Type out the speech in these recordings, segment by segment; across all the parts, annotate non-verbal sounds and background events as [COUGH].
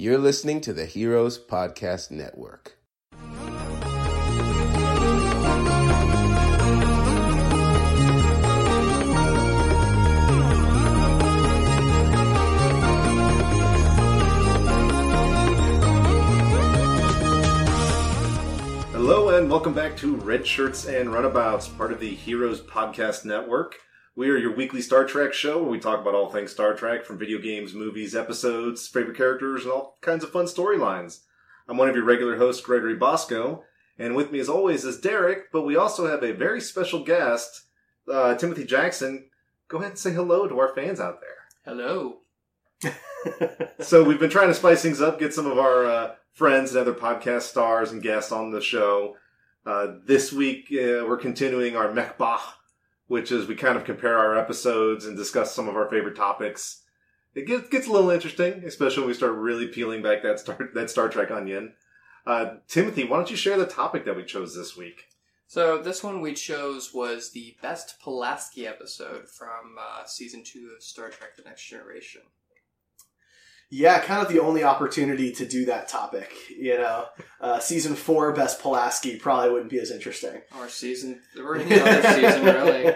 You're listening to the Heroes Podcast Network. Hello and welcome back to Red Shirts and Runabouts, part of the Heroes Podcast Network. We are your weekly Star Trek show where we talk about all things Star Trek, from video games, movies, episodes, favorite characters, and all kinds of fun storylines. I'm one of your regular hosts, Gregory Bosco, and with me as always is Derek, but we also have a very special guest, uh, Timothy Jackson. Go ahead and say hello to our fans out there. Hello. [LAUGHS] so we've been trying to spice things up, get some of our uh, friends and other podcast stars and guests on the show. Uh, this week uh, we're continuing our Mechbah, which is we kind of compare our episodes and discuss some of our favorite topics. It gets, gets a little interesting, especially when we start really peeling back that Star, [LAUGHS] that Star Trek onion. Uh, Timothy, why don't you share the topic that we chose this week? So this one we chose was the best Pulaski episode from uh, season two of Star Trek: The Next Generation. Yeah, kind of the only opportunity to do that topic. You know, uh, season four, best Pulaski probably wouldn't be as interesting. Or season, or any other season, really.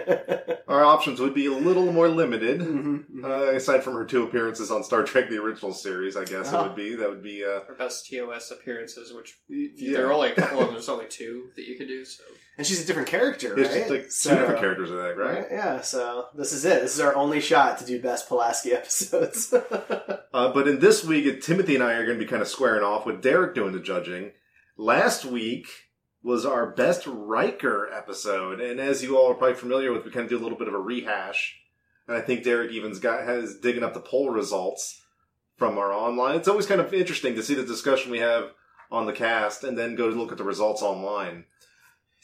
[LAUGHS] Our options would be a little more limited. Mhm, mhm. Uh, aside from her two appearances on Star Trek: The Original Series, I guess it Oh. would be that would be. Uh, Or best TOS appearances, which yeah. there are only a couple of them. There's only two that you could do. So and she's a different character, It's right? like two So- different characters, I think, right? Right? Yeah, so this is it. This is our only shot to do best Pulaski [LAUGHS] episodes. Uh, but in this week, Timothy and I are going to be kind of squaring off with Derek doing the judging. Last week was our best Riker episode, and as you all are probably familiar with, we kind of do a little bit of a rehash. And I think Derek even's got has digging up the poll results from our online. It's always kind of interesting to see the discussion we have on the cast, and then go to look at the results online.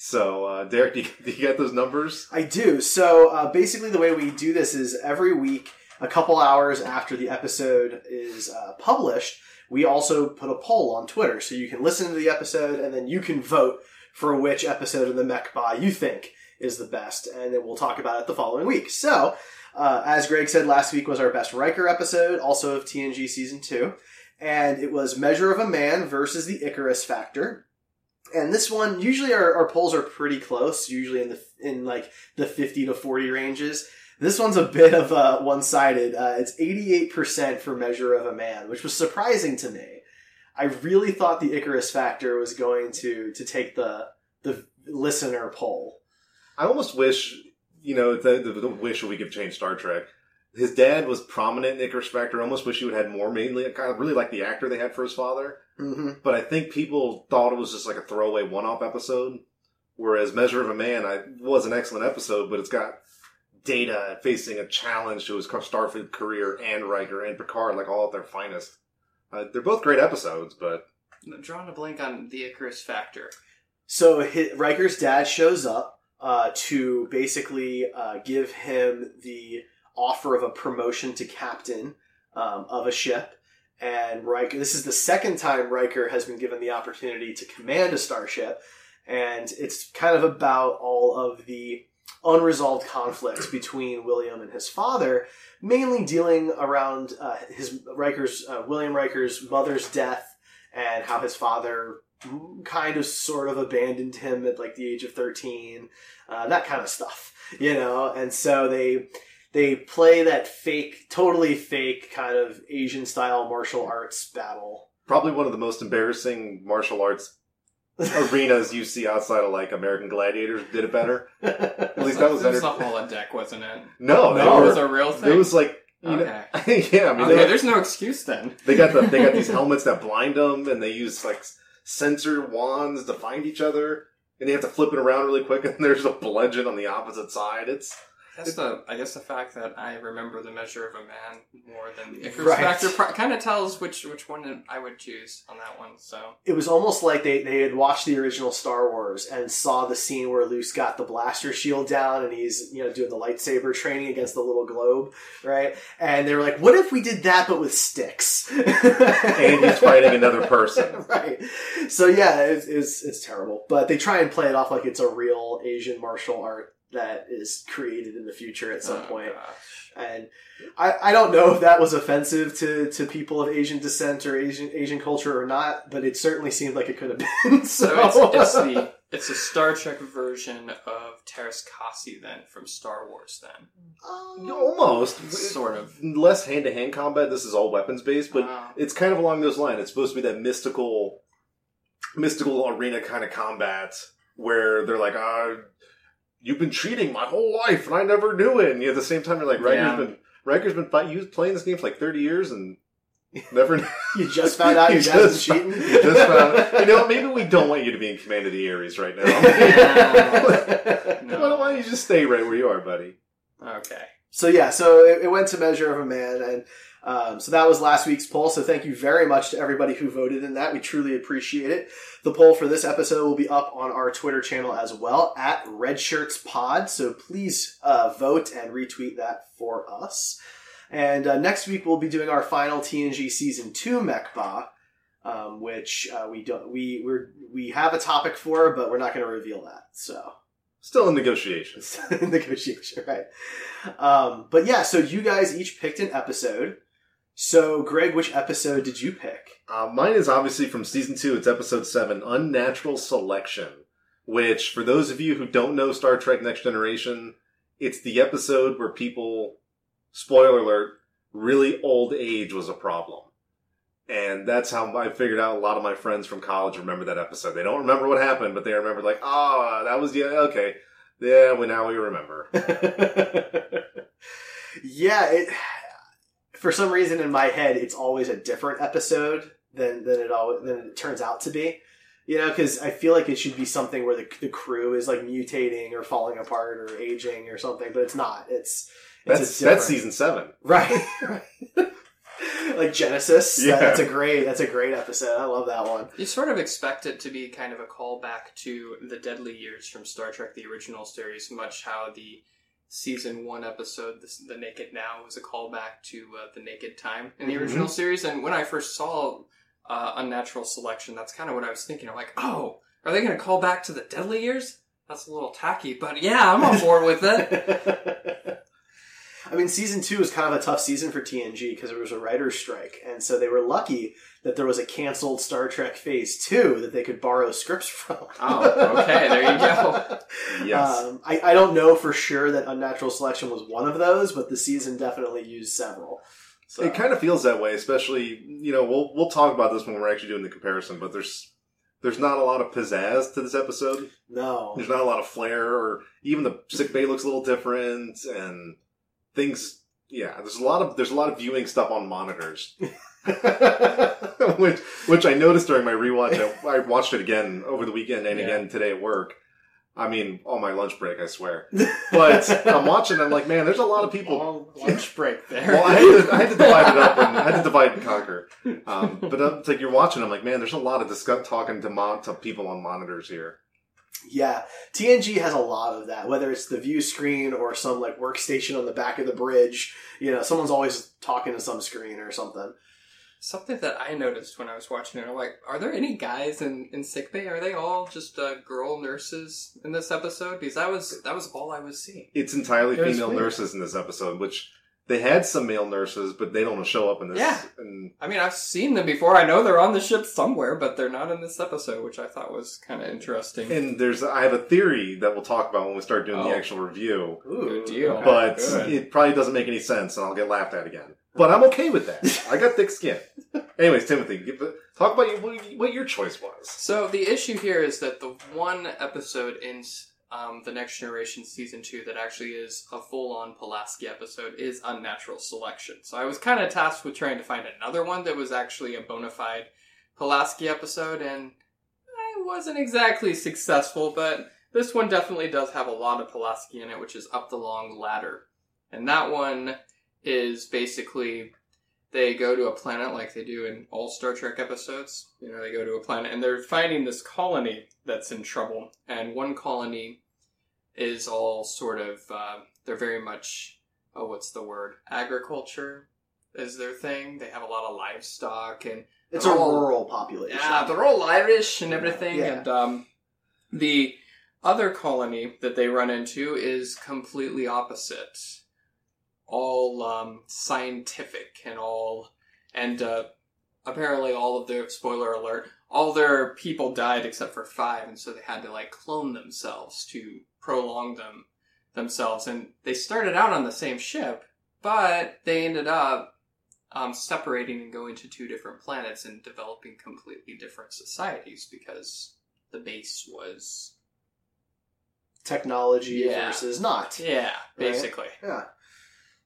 So, uh, Derek, do [LAUGHS] you, do you get those numbers? I do. So uh, basically, the way we do this is every week, a couple hours after the episode is uh, published, we also put a poll on Twitter. So you can listen to the episode and then you can vote for which episode of the Mechbah you think is the best. And then we'll talk about it the following week. So, uh, as Greg said, last week was our best Riker episode, also of TNG Season 2. And it was Measure of a Man versus the Icarus Factor. And this one, usually our, our polls are pretty close, usually in the in like the 50 to 40 ranges. This one's a bit of uh, one sided. Uh, it's 88% for Measure of a Man, which was surprising to me. I really thought the Icarus factor was going to to take the the listener poll. I almost wish, you know, the, the, the wish we could change Star Trek. His dad was prominent in Icarus Factor. I almost wish he would have had more. Mainly, I kind of really like the actor they had for his father. Mm-hmm. But I think people thought it was just like a throwaway one-off episode. Whereas Measure of a Man, I was an excellent episode, but it's got Data facing a challenge to his Starfleet career and Riker and Picard, like all at their finest. Uh, they're both great episodes, but I'm drawing a blank on the Icarus factor. So hi Riker's dad shows up uh, to basically uh, give him the offer of a promotion to captain um, of a ship. And Riker, this is the second time Riker has been given the opportunity to command a starship, and it's kind of about all of the unresolved conflicts between William and his father, mainly dealing around uh, his Riker's uh, William Riker's mother's death and how his father kind of sort of abandoned him at like the age of 13 uh, that kind of stuff you know and so they they play that fake totally fake kind of asian style martial arts battle probably one of the most embarrassing martial arts [LAUGHS] arenas you see outside of like American Gladiators did it better. At least that was It was better. the holodeck, wasn't it? No, they No, It was a real thing. It was like you know, [LAUGHS] yeah. I mean, okay, they, there's no excuse then. they got the they got these [LAUGHS] helmets that blind them, and they use like sensor wands to find each other, and they have to flip it around really quick, and there's a bludgeon on the opposite side. It's I guess the I guess the fact that I remember the measure of a man more than the Icarus Right. factor pro- kind of tells which which one I would choose on that one. So it was almost like they, they had watched the original Star Wars and saw the scene where Luke's got the blaster shield down and he's you know doing the lightsaber training against the little globe, right? And they were like, "What if we did that but with sticks?" And he's fighting another person. [LAUGHS] right. So yeah, it's, it's it's terrible, but they try and play it off like it's a real Asian martial art that is created in the future at some oh, point. gosh. And I, I don't know if that was offensive to, to people of Asian descent or Asian Asian culture or not, but it certainly seemed like it could have been. So, [LAUGHS] So it's, it's the [LAUGHS] it's a Star Trek version of Teräs Käsi then from Star Wars then Um, Almost. sort of. Less hand to hand combat. This is all weapons based, but Wow. it's kind of along those lines. It's supposed to be that mystical, mystical arena kind of combat where they're like, ah, you've been cheating my whole life and I never knew it. And at the same time, you're like, Riker's Yeah. been Riker's been playing this game for like 30 years and never. [LAUGHS] [LAUGHS] you just found out You just cheating. you just found. You know, maybe we don't want you to be in command of the Aries right now. [LAUGHS] No. Why don't you just stay right where you are, buddy? Okay. So yeah, so it, it went to Measure of a Man, and um, so that was last week's poll. So thank you very much to everybody who voted in that. We truly appreciate it. The poll for this episode will be up on our Twitter channel as well at Red Shirts Pod. So please uh, vote and retweet that for us. And uh, next week we'll be doing our final TNG season two Mechba, um, which uh, we don't we we're, we have a topic for, but we're not going to reveal that. So Still in negotiations. [LAUGHS] negotiation, right? Um, but yeah, so you guys each picked an episode. So, Greg, which episode did you pick? Uh, mine is obviously from season two. It's episode seven, Unnatural Selection. Which, for those of you who don't know Star Trek Next Generation, it's the episode where people, spoiler alert, really old age was a problem. And that's how I figured out a lot of my friends from college remember that episode. They don't remember what happened, but they remember like, ah, that was, yeah, okay. Yeah, well, now we remember. [LAUGHS] yeah, it. For some reason, in my head, it's always a different episode than than it always than it turns out to be. You know, because I feel like it should be something where the the crew is like mutating or falling apart or aging or something, but it's not. It's, it's That's, that's season seven. Right. [LAUGHS] like Genesis. Yeah. That- that's a great that's a great episode. I love that one. You sort of expect it to be kind of a callback to the Deadly Years from Star Trek: The Original Series, much how the season one episode, "The, the Naked Now," was a callback to uh, the Naked Time in the Mhm. original series. And when I first saw uh, Unnatural Selection, that's kind of what I was thinking. I'm like, oh, are they going to call back to the Deadly Years? That's a little tacky, but yeah, I'm on board with it. [LAUGHS] I mean, season two was kind of a tough season for TNG because there was a writer's strike, and so they were lucky that there was a canceled Star Trek Phase Two that they could borrow scripts from. Oh, okay, there you go. [LAUGHS] Yes. Um, I, I don't know for sure that Unnatural Selection was one of those, but the season definitely used several. So It kind of feels that way, especially you know we'll we'll talk about this when we're actually doing the comparison. But there's there's not a lot of pizzazz to this episode. no, There's not a lot of flair, or even the sick bay looks a little different, and things. Yeah, there's a lot of there's a lot of viewing stuff on monitors, [LAUGHS] [LAUGHS] which which I noticed during my rewatch. I, I watched it again over the weekend and Yeah. again today at work. I mean, on my lunch break, I swear. [LAUGHS] But I'm watching. I'm like, man, there's a lot of people Long lunch break there. well, I had, to, I had to divide it up, and I had to divide and conquer. Um, but it's like you're watching. I'm like, man, there's a lot of discuss talking to mon- to people on monitors here. Yeah, TNG has a lot of that. Whether it's the view screen or some like workstation on the back of the bridge, you know, someone's always talking to some screen or something. Something that I noticed when I was watching it, I'm like, are there any guys in, in sickbay? Are they all just uh, girl nurses in this episode? Because that was that was all I was seeing. It's entirely It was female weird. nurses in this episode, which they had some male nurses, but they don't show up in this. Yeah. And I mean, I've seen them before. I know they're on the ship somewhere, but they're not in this episode, which I thought was kind of interesting. and there's I have a theory that we'll talk about when we start doing Oh. the actual review. Good deal. But Good. it probably doesn't make any sense, and I'll get laughed at again. But I'm okay with that. I got thick skin. [LAUGHS] Anyways, Timothy, give talk about what- what your choice was. So the issue here is that the one episode in um, the Next Generation season two that actually is a full-on Pulaski episode is Unnatural Selection. So I was kind of tasked with trying to find another one that was actually a bona fide Pulaski episode, and I wasn't exactly successful. But This one definitely does have a lot of Pulaski in it, which is Up the Long Ladder. And that one is basically they go to a planet like they do in all Star Trek episodes. You know, they go to a planet and they're finding this colony that's in trouble. And one colony is all sort of, uh, they're very much, oh, what's the word? Agriculture is their thing. They have a lot of livestock and It's a all- rural population. yeah, they're all Irish and everything. Yeah. And um, the other colony that they run into is completely opposite. All um, scientific and all, and uh, apparently all of their spoiler alert, all their people died except for five, and so they had to like clone themselves to prolong them themselves. And they started out on the same ship, but they ended up um, separating and going to two different planets and developing completely different societies because the base was Technology Yeah. versus not. yeah basically Yeah.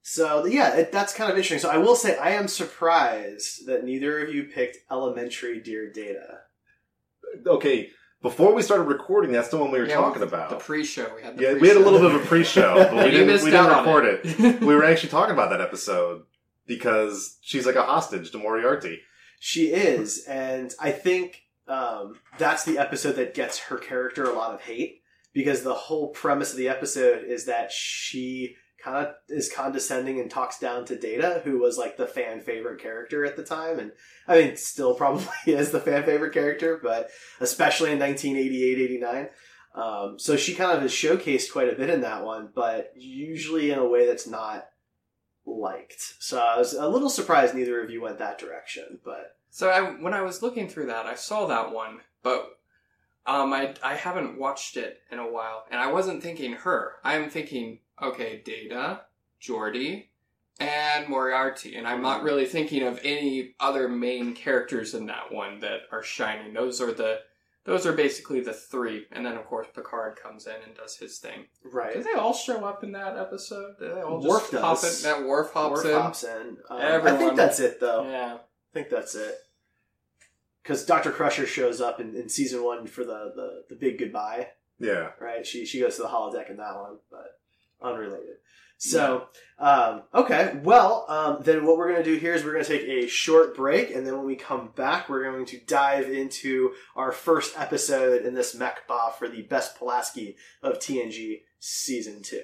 So yeah, it, that's kind of interesting. So I will say I am surprised that neither of you picked Elementary Dear Data. Okay, before we started recording, that's the one we were Yeah, talking about. the pre-show we had the yeah, pre-show. we had a little bit of a pre-show, but we [LAUGHS] didn't, we didn't record it. it. [LAUGHS] we were actually talking about that episode because she's like a hostage to Moriarty. She is, and I think um, that's the episode that gets her character a lot of hate because the whole premise of the episode is that she kind of is condescending and talks down to Data, who was like the fan favorite character at the time, and I mean, still probably [LAUGHS] is the fan favorite character, but especially in 1988, 89. Um, so she kind of is showcased quite a bit in that one, but usually in a way that's not liked. So I was a little surprised neither of you went that direction, but So I, when I was looking through that, I saw that one, but um, I I haven't watched it in a while, and I wasn't thinking her. I'm thinking, okay, Data, Geordi, and Moriarty, and I'm not really thinking of any other main characters in that one that are shining. Those are the those are basically the three, and then of course Picard comes in and does his thing. right. Do they all show up in that episode? Do they all just Worf hop does. in? That Worf hops Worf in. hops in. Um, I think that's it, though. Yeah. I think that's it. Because Doctor Crusher shows up in, in season one for the, the, the big goodbye, Yeah. right? She she goes to the holodeck in that one, but unrelated. So, um, okay, well, um, then what we're going to do here is we're going to take a short break, and then when we come back, we're going to dive into our first episode in this mech ba for the best Pulaski of TNG season two.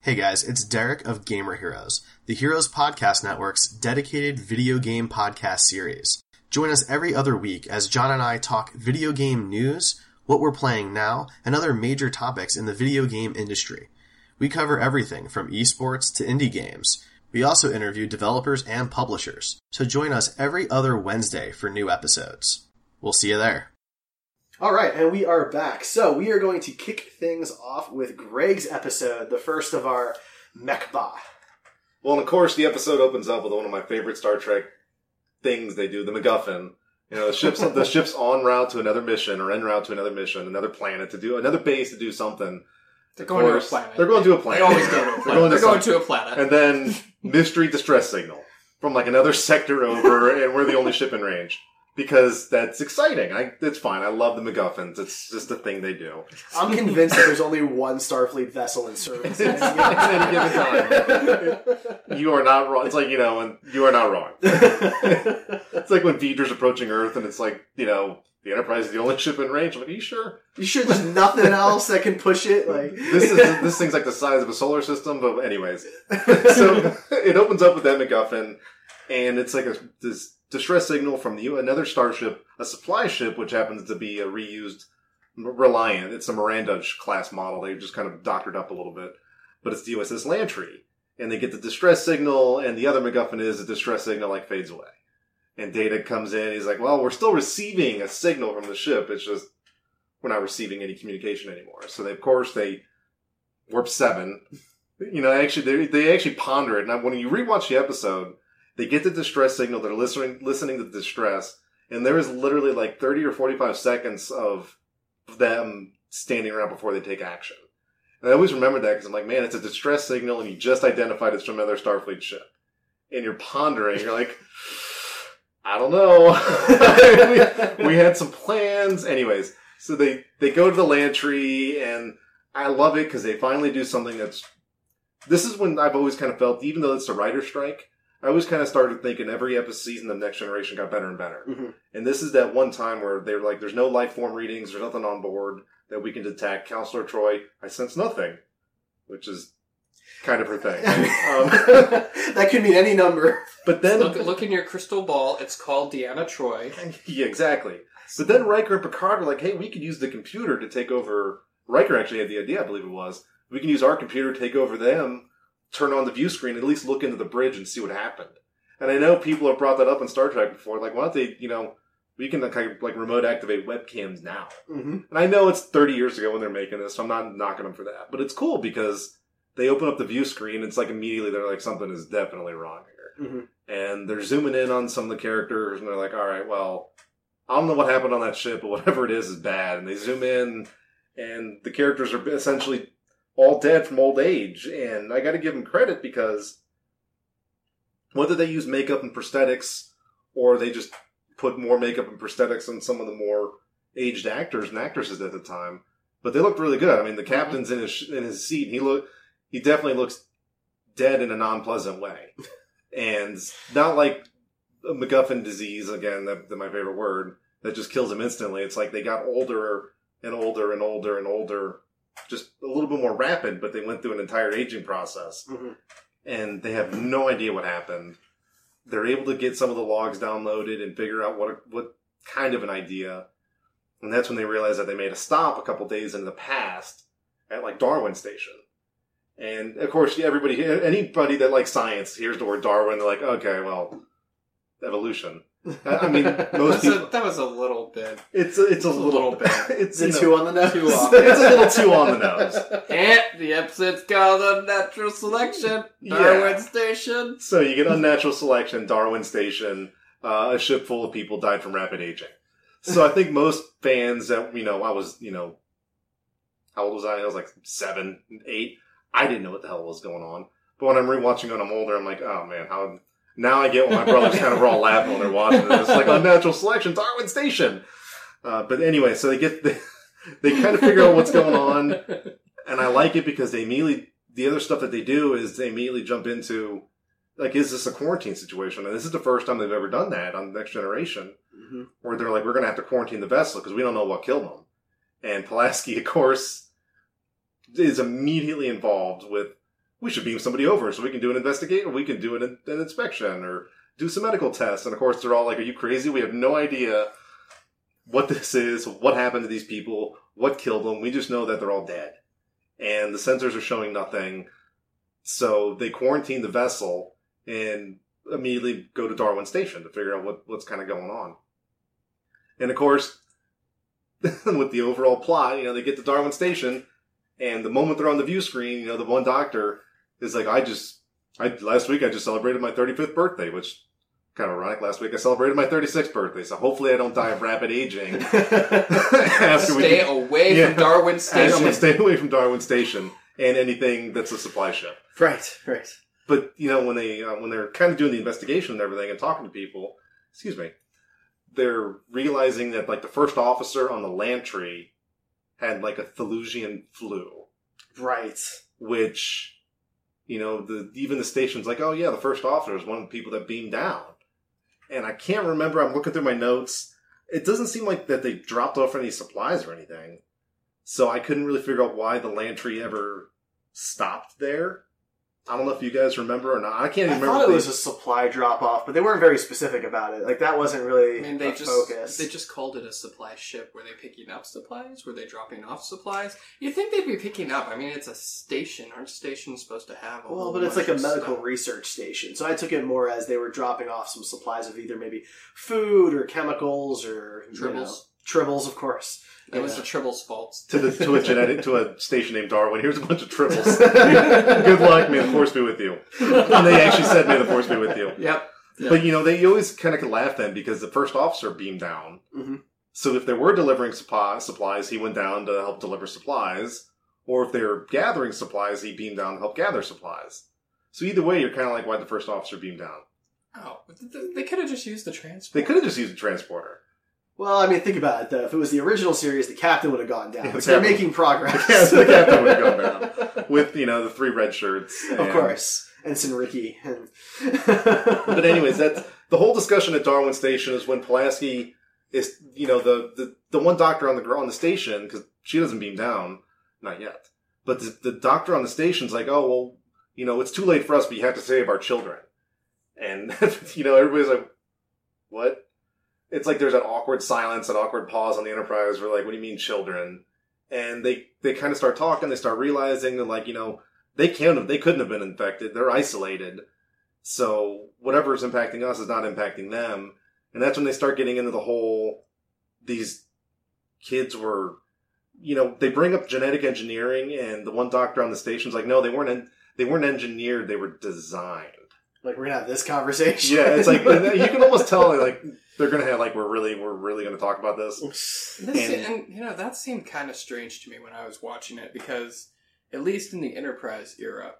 Hey guys, it's Derek of Gamer Heroes, the Heroes Podcast Network's dedicated video game podcast series. Join us every other week as John and I talk video game news, what we're playing now, and other major topics in the video game industry. We cover everything from esports to indie games. We also interview developers and publishers, so join us every other Wednesday for new episodes. We'll see you there. All right, and we are back. So we are going to kick things off with Greg's episode, the first of our Mechba. Well, and of course, the episode opens up with one of my favorite Star Trek things they do, the MacGuffin. You know, the ship's the [LAUGHS] ship's en route to another mission or en route to another mission, another planet to do another base to do something. They're Of going to a planet. They're going to a planet. They always go to a They're planet. going to They're going to a planet. and then mystery distress signal from like another sector over, [LAUGHS] and we're the only ship in range because that's exciting. I it's fine. I love the MacGuffins. It's just a thing they do. I'm convinced that there's only one Starfleet vessel in service [LAUGHS] At any given time. [LAUGHS] You are not wrong. It's like you know, and you are not wrong. It's like when V'Ger's approaching Earth, and it's like you know, the Enterprise is the only ship in range. I'm like, are you sure? you sure there's nothing else that can push it? Like [LAUGHS] This is [LAUGHS] this thing's like the size of a solar system. But anyways, so [LAUGHS] it opens up with that MacGuffin, and it's like a this distress signal from the another starship, a supply ship, which happens to be a reused Reliant. It's a Miranda class model. They've just kind of doctored up a little bit, but it's the USS Lantry, and they get the distress signal, and the other MacGuffin is the distress signal like fades away, and Data comes in. He's like, "Well, we're still receiving a signal from the ship. It's just we're not receiving any communication anymore." So they, of course, they warp seven. You know, actually, they they actually ponder it. Now, when you rewatch the episode, they get the distress signal. They're listening listening to the distress, and there is literally like thirty or forty five seconds of them standing around before they take action. And I always remember that because I'm like, man, it's a distress signal, and you just identified it's from another Starfleet ship, and you're pondering. You're like, I don't know. [LAUGHS] we, we had some plans, anyways. So they they go to the Lantry, and I love it because they finally do something that's. This is when I've always kind of felt, even though it's a writer strike, I always kind of started thinking every episode season of Next Generation got better and better. Mhm. And this is that one time where they're like, "There's no life form readings. There's nothing on board that we can detect." Counselor Troi, I sense nothing, which is kind of her thing. [LAUGHS] um, that could mean any number. but then, Look, look in your crystal ball. It's called Deanna Troi. [LAUGHS] yeah, exactly. But then Riker and Picard were like, "Hey, we could use the computer to take over." Riker actually had the idea, I believe it was. We can use our computer to take over them, turn on the view screen, at least look into the bridge and see what happened. And I know people have brought that up in Star Trek before. Like, why don't they, you know, we can like, like remote activate webcams now. hmm And I know it's 30 years ago when they're making this, so I'm not knocking them for that. But it's cool because they open up the view screen. It's like immediately they're like, something is definitely wrong here. hmm And they're zooming in on some of the characters and they're like, all right, well, I don't know what happened on that ship, but whatever it is is bad. And they zoom in and the characters are essentially all dead from old age. And I got to give them credit because whether they use makeup and prosthetics or they just put more makeup and prosthetics on some of the more aged actors and actresses at the time, but they looked really good. I mean, the captain's in his in his seat. And he look he definitely looks dead in a non-pleasant way, and not like a MacGuffin disease again. That, that's my favorite word that just kills him instantly. It's like they got older and older and older and older, just a little bit more rapid, but they went through an entire aging process hmm and they have no idea what happened. They're able to get some of the logs downloaded and figure out what what kind of an idea, and that's when they realize that they made a stop a couple days in the past at like Darwin Station. And of course, everybody, anybody that likes science hears the word Darwin, they're like, okay, well, evolution. I I mean, [LAUGHS] most That's a- that was a little bit. it's a, it's a a little, little bit. [LAUGHS] It's Is you it know, two on the nose? Two off. it's a little too on the nose. [LAUGHS] And the episode's called Unnatural Selection. Yeah. Darwin Station. So you get unnatural selection, Darwin Station, uh, a ship full of people died from rapid aging. So I think most fans that, you know, I was, you know, how old was I? I was like seven, eight. I didn't know what the hell was going on. But when I'm rewatching it, when I'm older, I'm like, oh man, how, now I get what my brothers kind of were all laughing when they're watching it. It's like unnatural selection, Darwin Station. Uh, but anyway, so they get, the, [LAUGHS] they kind of figure out what's going on and I like it because they immediately the other stuff that they do is they immediately jump into like is this a quarantine situation and this is the first time they've ever done that on the next generation hmm where they're like we're going to have to quarantine the vessel because we don't know what killed them and Pulaski of course is immediately involved with we should beam somebody over so we can do an investigation we can do an, an inspection or do some medical tests and of course they're all like are you crazy we have no idea what this is what happened to these people what killed them we just know that they're all dead and the sensors are showing nothing. So they quarantine the vessel and immediately go to Darwin Station to figure out what, what's kind of going on. And of course, [LAUGHS] with the overall plot, you know, they get to Darwin Station, and the moment they're on the view screen, you know, the one doctor is like, "I just, I last week I just celebrated my 35th birthday, which kind of ironic. Last week I celebrated my 36th birthday, so hopefully I don't die of rapid aging [LAUGHS] Stay away Yeah. from Darwin Station. stay away from Darwin Station and anything that's a supply ship. right, right. But you know, when they uh, when they're kind of doing the investigation and everything and talking to people, excuse me, they're realizing that like the first officer on the Lantry had like a Thelusian flu, Right. which you know the even the station's like, oh yeah, the first officer is one of the people that beamed down, and I can't remember. I'm looking through my notes. It doesn't seem like that they dropped off any supplies or anything, so I couldn't really figure out why the Lantry ever stopped there. I don't know if you guys remember or not. I can't I even remember. thought it they- was a supply drop off, but they weren't very specific about it. Like that wasn't really I mean, they a just focus. they just called it a supply ship. Were they picking up supplies? Were they dropping off supplies? You think they'd be picking up? I mean, it's a station. Aren't stations supposed to have? A well, whole but it's like a medical stuff? research station, so I took it more as they were dropping off some supplies of either maybe food or chemicals or you know, tribbles, of course. It was the Tribble's fault. to the to a genetic to a station named Darwin. Here's a bunch of tribbles. [LAUGHS] Good luck. May the force be with you. And they actually said, "May the force be with you." Yep. Yeah. But you know, they always kind of could laugh then because the first officer beamed down. Mhm. So if they were delivering supply, supplies, he went down to help deliver supplies. Or if they were gathering supplies, he beamed down to help gather supplies. So either way, you're kind of like, why'd the first officer beam down? Oh, but th- th- they could have just used the transport. They could have just used a transporter. Well, I mean, think about it though. If it was the original series, the captain would have gone down. [LAUGHS] Yeah, the so they're captain- making progress. Yes, the captain would have gone down [LAUGHS] with you know the three red shirts. of and- course. Ensign Ricky. And [LAUGHS] But anyways, that's the whole discussion at Darwin Station is when Pulaski is you know the the, the one doctor on the gr- on the station because she doesn't beam down, not yet. But the, the doctor on the station's like, oh well, you know it's too late for us, but you have to save our children. And you know everybody's like, what? It's like there's an awkward silence, an awkward pause on the Enterprise. We're like, what do you mean children? And they they kind of start talking. They start realizing that like you know they can't have, they couldn't have been infected. They're isolated. So whatever is impacting us is not impacting them. And that's when they start getting into the whole, these kids were, you know, they bring up genetic engineering and the one doctor on the station's like, no, they weren't, en- they weren't engineered. They were designed. like, we're gonna have this conversation. Yeah. It's like, [LAUGHS] you can almost tell like they're going to have like, we're really, we're really going to talk about this. This And- and, you know that seemed kind of strange to me when I was watching it because at least in the Enterprise era,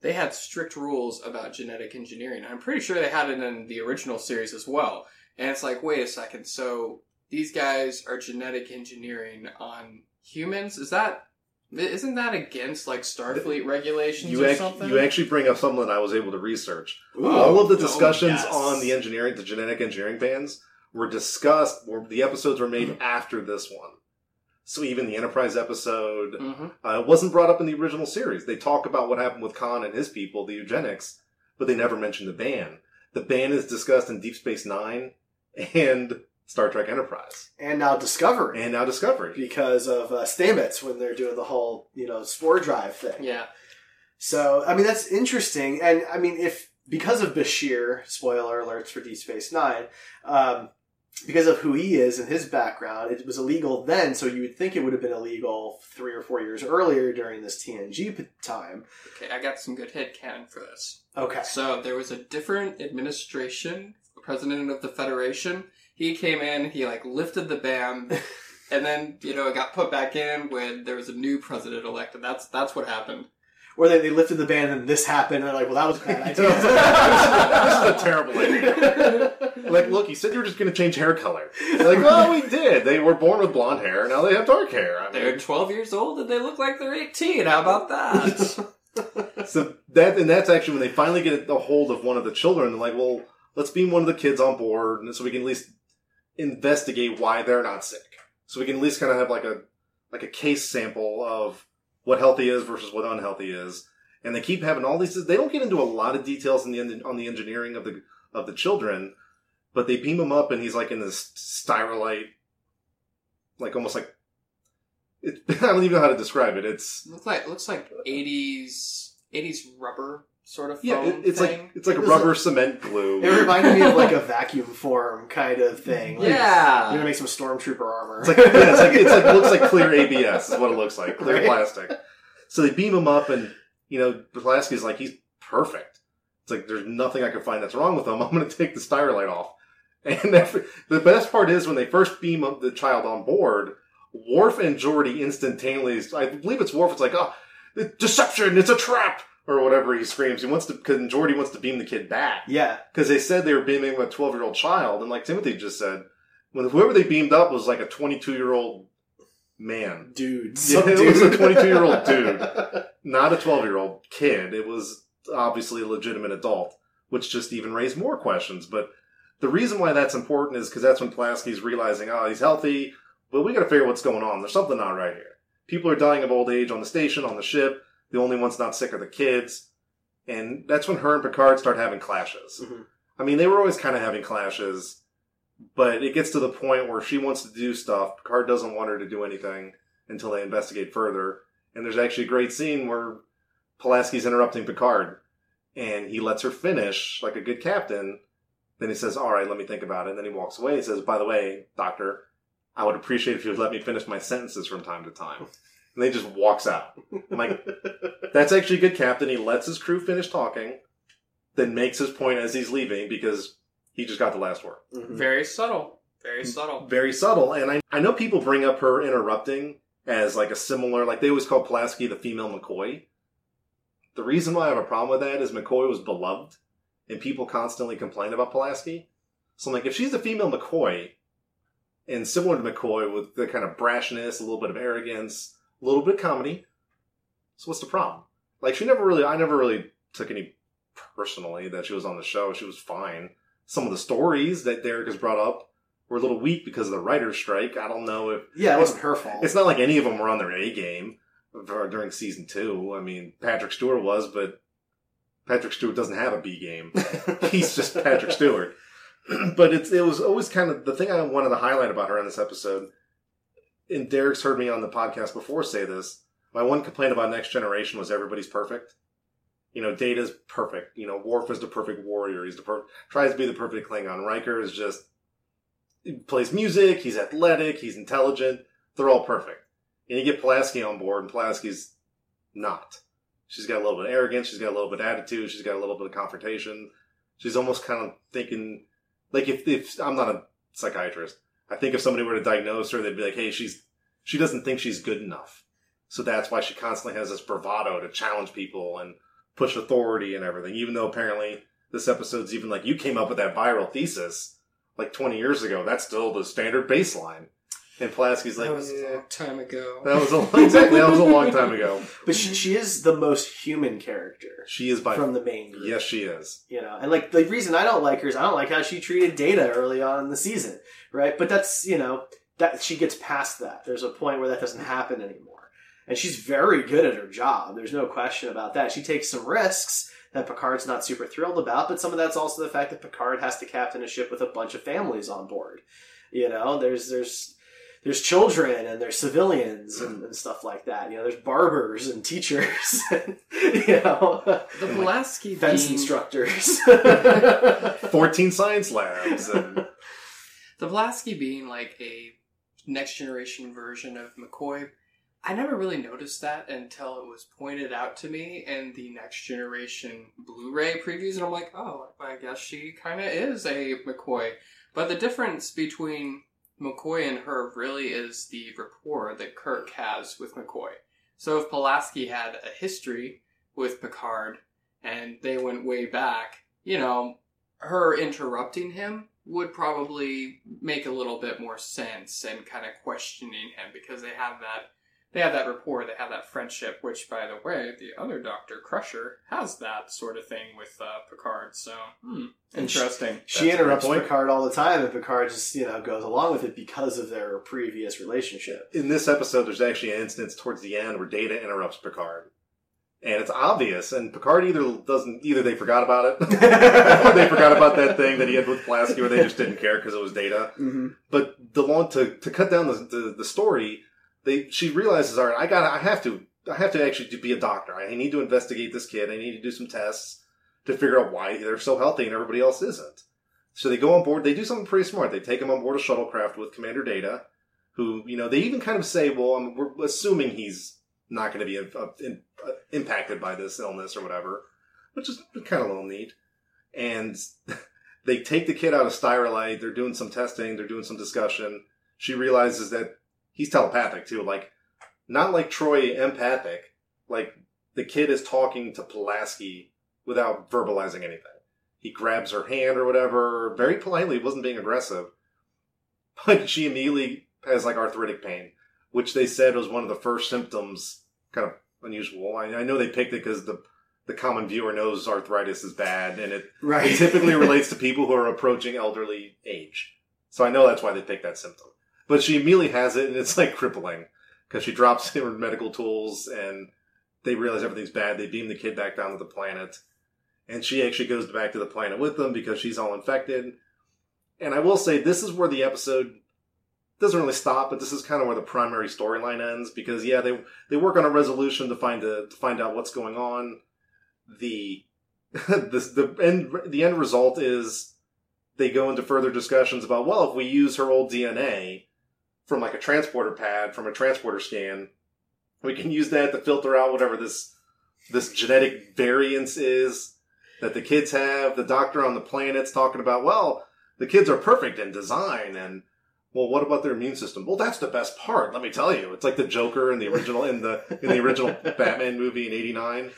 they had strict rules about genetic engineering. I'm pretty sure they had it in the original series as well. And it's like, wait a second, so these guys are genetic engineering on humans? Is that isn't that against like Starfleet regulations You, or act- something? you actually bring up something that I was able to research. Ooh. All of the Oh, discussions yes. on the engineering, the genetic engineering bans, were discussed. Were, the episodes were made after this one, so even the Enterprise episode hmm uh, wasn't brought up in the original series. They talk about what happened with Khan and his people, the eugenics, but they never mention the ban. The ban is discussed in Deep Space Nine and Star Trek Enterprise, And now Discovery. and now Discovery. because of uh, Stamets when they're doing the whole, you know, spore drive thing. Yeah. So, I mean, that's interesting. And, I mean, if, because of Bashir, spoiler alerts for Deep Space Nine, um, because of who he is and his background, it was illegal then, so you would think it would have been illegal three or four years earlier during this TNG p- time. Okay, I got some good headcanon for this. Okay. So there was a different administration, president of the Federation. He came in, he like lifted the ban, [LAUGHS] and then you know it got put back in when there was a new president elected. That's that's what happened. Where they, they lifted the ban and this happened, and they're like, well, that was a bad [LAUGHS] idea. this is a terrible [LAUGHS] idea. Like, look, you said you were just going to change hair color. They're like, well, we did. They were born with blonde hair. Now they have dark hair. I They're 12 years old and they look like they're 18. How about that? so that and that's actually when they finally get a hold of one of the children. They're like, well, let's beam one of the kids on board, and so we can at least investigate why they're not sick. So we can at least kind of have like a like a case sample of what healthy is versus what unhealthy is. And they keep having all these. They don't get into a lot of details in the on the engineering of the of the children, but they beam him up, and he's like in this styrolite, like almost like. It, [LAUGHS] I don't even know how to describe it. It's looks like looks like 80s 80s rubber sort of yeah, it, it's thing. like it's like It was rubber cement glue. It reminded me of like a [LAUGHS] vacuum form kind of thing. Like, yeah. You're gonna make some stormtrooper armor. It's like yeah, it's like it's like looks like [LAUGHS] clear ABS is what it looks like, clear Right. plastic. So they beam him up, and you know Pulaski's like he's perfect. It's like there's nothing I can find that's wrong with him. [LAUGHS] I'm going to take the styrolite off. And every, the best part is when they first beam up the child on board, Worf and Geordi instantaneously. I believe it's Worf. It's like oh, deception! It's a trap. Or whatever he screams. He wants to, because Geordi wants to beam the kid back yeah. because they said they were beaming a 12 year old child, and like Timothy just said, when whoever they beamed up was like a 22 year old man, Dude. Yeah, it was a 22-year-old [LAUGHS] dude. not a 12 year old kid. It was obviously a legitimate adult, which just even raised more questions. But the reason why that's important is because that's when Pulaski's realizing, oh, he's healthy, but we got to figure out what's going on. There's something not right here. People are dying of old age on the station, on the ship. The only ones not sick are the kids. And that's when her and Picard start having clashes. Mhm. I mean, they were always kind of having clashes, but it gets to the point where she wants to do stuff. Picard doesn't want her to do anything until they investigate further. And there's actually a great scene where Pulaski's interrupting Picard, and he lets her finish like a good captain. Then he says, "All right, let me think about it." And then he walks away. He says, "By the way, Doctor, I would appreciate if you would let me finish my sentences from time to time." [LAUGHS] And then he just walks out. I'm like, [LAUGHS] that's actually a good captain. He lets his crew finish talking, then makes his point as he's leaving because he just got the last word. Mhm. Very subtle. Very subtle. Very subtle. And I, I know people bring up her interrupting as like a similar, like they always call Pulaski the female McCoy. The reason why I have a problem with that is McCoy was beloved and people constantly complain about Pulaski. So I'm like, if she's a female McCoy, and similar to McCoy with the kind of brashness, a little bit of arrogance, a little bit of comedy. So what's the problem? Like she never really, I never really took any personally that she was on the show. She was fine. Some of the stories that Derek has brought up were a little weak because of the writer's strike. I don't know if Yeah, it wasn't her fault. it's not like any of them were on their A game during season two. I mean, Patrick Stewart was, but Patrick Stewart doesn't have a B game. [LAUGHS] He's just Patrick Stewart. [CLEARS THROAT] but it's it was always kind of the thing I wanted to highlight about her in this episode. And Derek's heard me on the podcast before say this. My one complaint about Next Generation was everybody's perfect. You know, Data's perfect. You know, Worf is the perfect warrior. He's the per- tries to be the perfect Klingon. Riker is just he plays music. He's athletic. He's intelligent. They're all perfect. And you get Pulaski on board, and Pulaski's not. She's got a little bit of arrogance. She's got a little bit of attitude. She's got a little bit of confrontation. She's almost kind of thinking, like if, if I'm not a psychiatrist, I think if somebody were to diagnose her, they'd be like, hey, she's she doesn't think she's good enough. So that's why she constantly has this bravado to challenge people and push authority and everything. Even though apparently this episode's even like you came up with that viral thesis like 20 years ago. That's still the standard baseline. And Pulaski's like, that was a long time ago. that was a, exactly that was a long time ago. [LAUGHS] but she, she is the most human character She is by from the main group. yes, she is. You know, and like the reason I don't like her is I don't like how she treated Data early on in the season, right? But that's you know that she gets past that. There's a point where that doesn't happen anymore, and she's very good at her job. There's no question about that. She takes some risks that Picard's not super thrilled about, but some of that's also the fact that Picard has to captain a ship with a bunch of families on board. You know, there's there's there's children and there's civilians and, and stuff like that. You know, there's barbers and teachers, [LAUGHS] and, you know, The Pulaski fence being, instructors. [LAUGHS] [LAUGHS] 14 science labs. And the Pulaski being like a next generation version of McCoy, I never really noticed that until it was pointed out to me in the next generation Blu-ray previews, and I'm like, oh, I guess she kind of is a McCoy. But the difference between McCoy and her really is the rapport that Kirk has with McCoy. So if Pulaski had a history with Picard and they went way back, you know, her interrupting him would probably make a little bit more sense and kind of questioning him because they have that they have that rapport, they have that friendship, which by the way, the other Doctor Crusher has that sort of thing with uh, Picard. So, hmm, And she- interesting. she interrupts point. Picard all the time, and Picard just you know goes along with it because of their previous relationship. in this episode, there's actually an instance towards the end where Data interrupts Picard. And it's obvious, and Picard either doesn't, either they forgot about it, [LAUGHS] or they forgot about that thing that he had with Pulaski, or they just didn't care because it was Data. Mm-hmm. But the long to to cut down the, the the story, they she realizes, all right, I got, I have to, I have to actually be a doctor. I need to investigate this kid. I need to do some tests to figure out why they're so healthy and everybody else isn't. So they go on board. They do something pretty smart. They take him on board a shuttlecraft with Commander Data, who you know they even kind of say, well, um, we're assuming he's not going to be uh, in, uh, impacted by this illness or whatever, which is kind of a little neat. And [LAUGHS] they take the kid out of Styrolite. They're doing some testing. They're doing some discussion. She realizes that he's telepathic too. Like, not like Troi empathic. Like, the kid is talking to Pulaski without verbalizing anything. He grabs her hand or whatever, very politely, wasn't being aggressive. [LAUGHS] But she immediately has like arthritic pain, which they said was one of the first symptoms. Kind of unusual. I, I know they picked it because the the common viewer knows arthritis is bad, and it Right. it typically [LAUGHS] relates to people who are approaching elderly age. So I know that's why they picked that symptom. But she immediately has it, and it's like crippling because she drops [LAUGHS] her medical tools, and they realize everything's bad. They beam the kid back down to the planet, and she actually goes back to the planet with them because she's all infected. And I will say, this is where the episode doesn't really stop, but this is kind of where the primary storyline ends because yeah, they they work on a resolution to find a, to find out what's going on. The [LAUGHS] this the end the end result is they go into further discussions about well if we use her old DNA from like a transporter pad from a transporter scan we can use that to filter out whatever this this genetic variance is that the kids have the doctor on the planet's talking about well the kids are perfect in design and well what about their immune system well that's the best part let me tell you it's like the joker in the original in the in the original [LAUGHS] batman movie in 89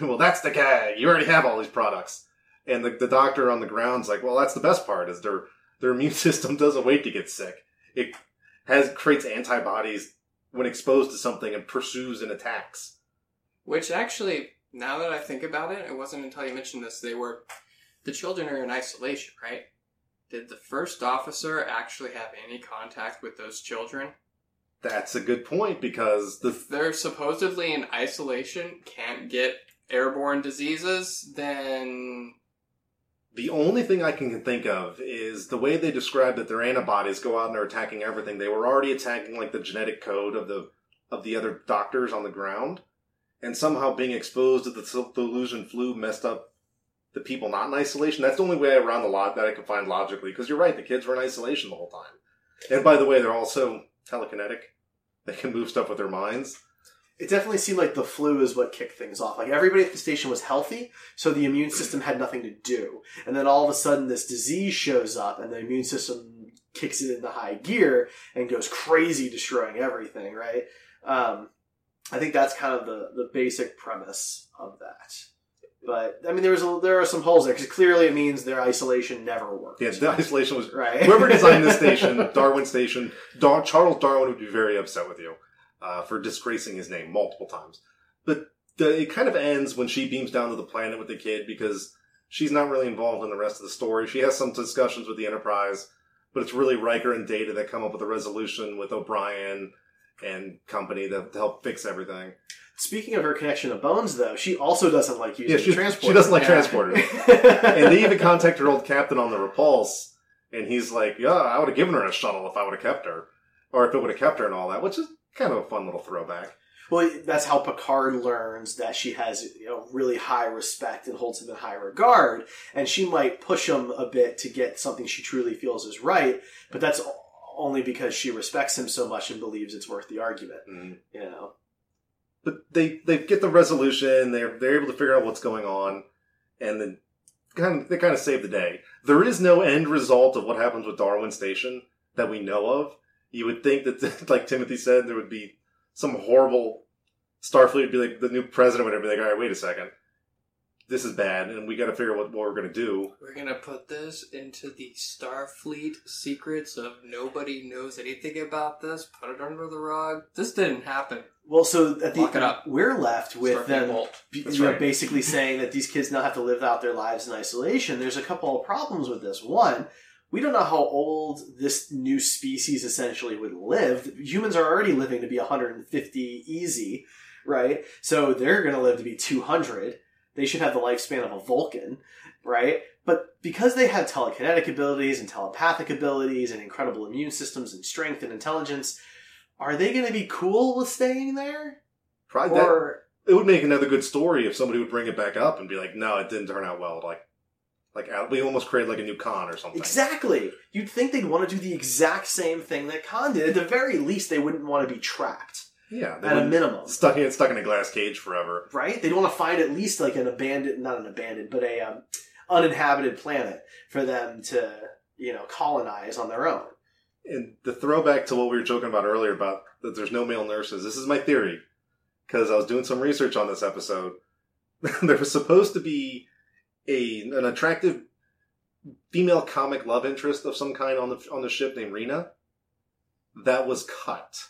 well, that's the gag. You already have all these products. And the, the doctor on the ground's like, well, that's the best part is their, their immune [LAUGHS] system doesn't wait to get sick. it has creates antibodies when exposed to something and pursues and attacks. Which actually, now that I think about it, it wasn't until you mentioned this they were the children are in isolation, right? Did the first officer actually have any contact with those children? That's a good point because the If they're supposedly in isolation, can't get airborne diseases, then the only thing I can think of is the way they describe that their antibodies go out and they're attacking everything. They were already attacking like the genetic code of the of the other doctors on the ground, and somehow being exposed to the Thelusian flu messed up the people not in isolation. That's the only way around the lot that I can find logically. Because you're right, the kids were in isolation the whole time. And by the way, they're also telekinetic. They can move stuff with their minds. It definitely seemed like the flu is what kicked things off. Like everybody at the station was healthy, so the immune system had nothing to do. And then all of a sudden, this disease shows up, and the immune system kicks it into high gear and goes crazy, destroying everything. Right? Um, I think that's kind of the the basic premise of that. But I mean, there was a, there are some holes there because clearly it means their isolation never worked. Yeah, the [LAUGHS] isolation was right. Whoever designed this [LAUGHS] station, Darwin Station, Dar- Charles Darwin would be very upset with you uh, for disgracing his name multiple times. But the, it kind of ends when she beams down to the planet with the kid because she's not really involved in the rest of the story. She has some discussions with the Enterprise, but it's really Riker and Data that come up with a resolution with O'Brien and company to, to help fix everything. Speaking of her connection to Bones, though, she also doesn't like using Yeah, she, transporters. she doesn't like Yeah. transporters. [LAUGHS] and they even contact her old captain on the Repulse, and he's like, "Yeah, I would have given her a shuttle if I would have kept her, or if it would have kept her and all that," which is kind of a fun little throwback. Well, that's how Picard learns that she has you know really high respect and holds him in high regard, and she might push him a bit to get something she truly feels is right, but that's only because she respects him so much and believes it's worth the argument. Mm. You know, But they they get the resolution. They're they're able to figure out what's going on, and then kind of they kind of save the day. There is no end result of what happens with Darwin Station that we know of. You would think that, [LAUGHS] like Timothy said, there would be some horrible Starfleet would be like the new president would be like, all right, wait a second, this is bad, and we got to figure out what, what we're going to do. we're gonna put this into the Starfleet secrets of nobody knows anything about this. Put it under the rug. This didn't happen. well, so at the Lock it up. we're left with Starfleet them Vault. be- That's you know, right. basically saying that these kids now have to live out their lives in isolation. There's a couple of problems with this. One, we don't know how old this new species essentially would live. Humans are already living to be 150 easy, right? So they're going to live to be 200. They should have the lifespan of a Vulcan, right? But because they have telekinetic abilities and telepathic abilities and incredible immune systems and strength and intelligence, are they going to be cool with staying there? Probably that, Or it would make another good story if somebody would bring it back up and be like, no, it didn't turn out well. Like, like uh, we almost created like a new Khan or something. Exactly. You'd think they'd want to do the exact same thing that Khan did. At the very least, they wouldn't want to be trapped Yeah, at a minimum, stuck in stuck in a glass cage forever. right? They'd want to find at least like an abandoned, not an abandoned, but a um, uninhabited planet for them to, you know, colonize on their own. And the throwback to what we were joking about earlier about that there's no male nurses. This is my theory because I was doing some research on this episode. [LAUGHS] there was supposed to be a an attractive female comic love interest of some kind on the on the ship named Rena. That was cut,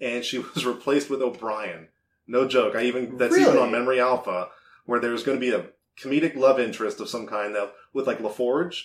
and she [LAUGHS] was replaced with O'Brien. No joke. I even that's even on Memory Alpha, where there was going to be a comedic love interest of some kind that with like LaForge,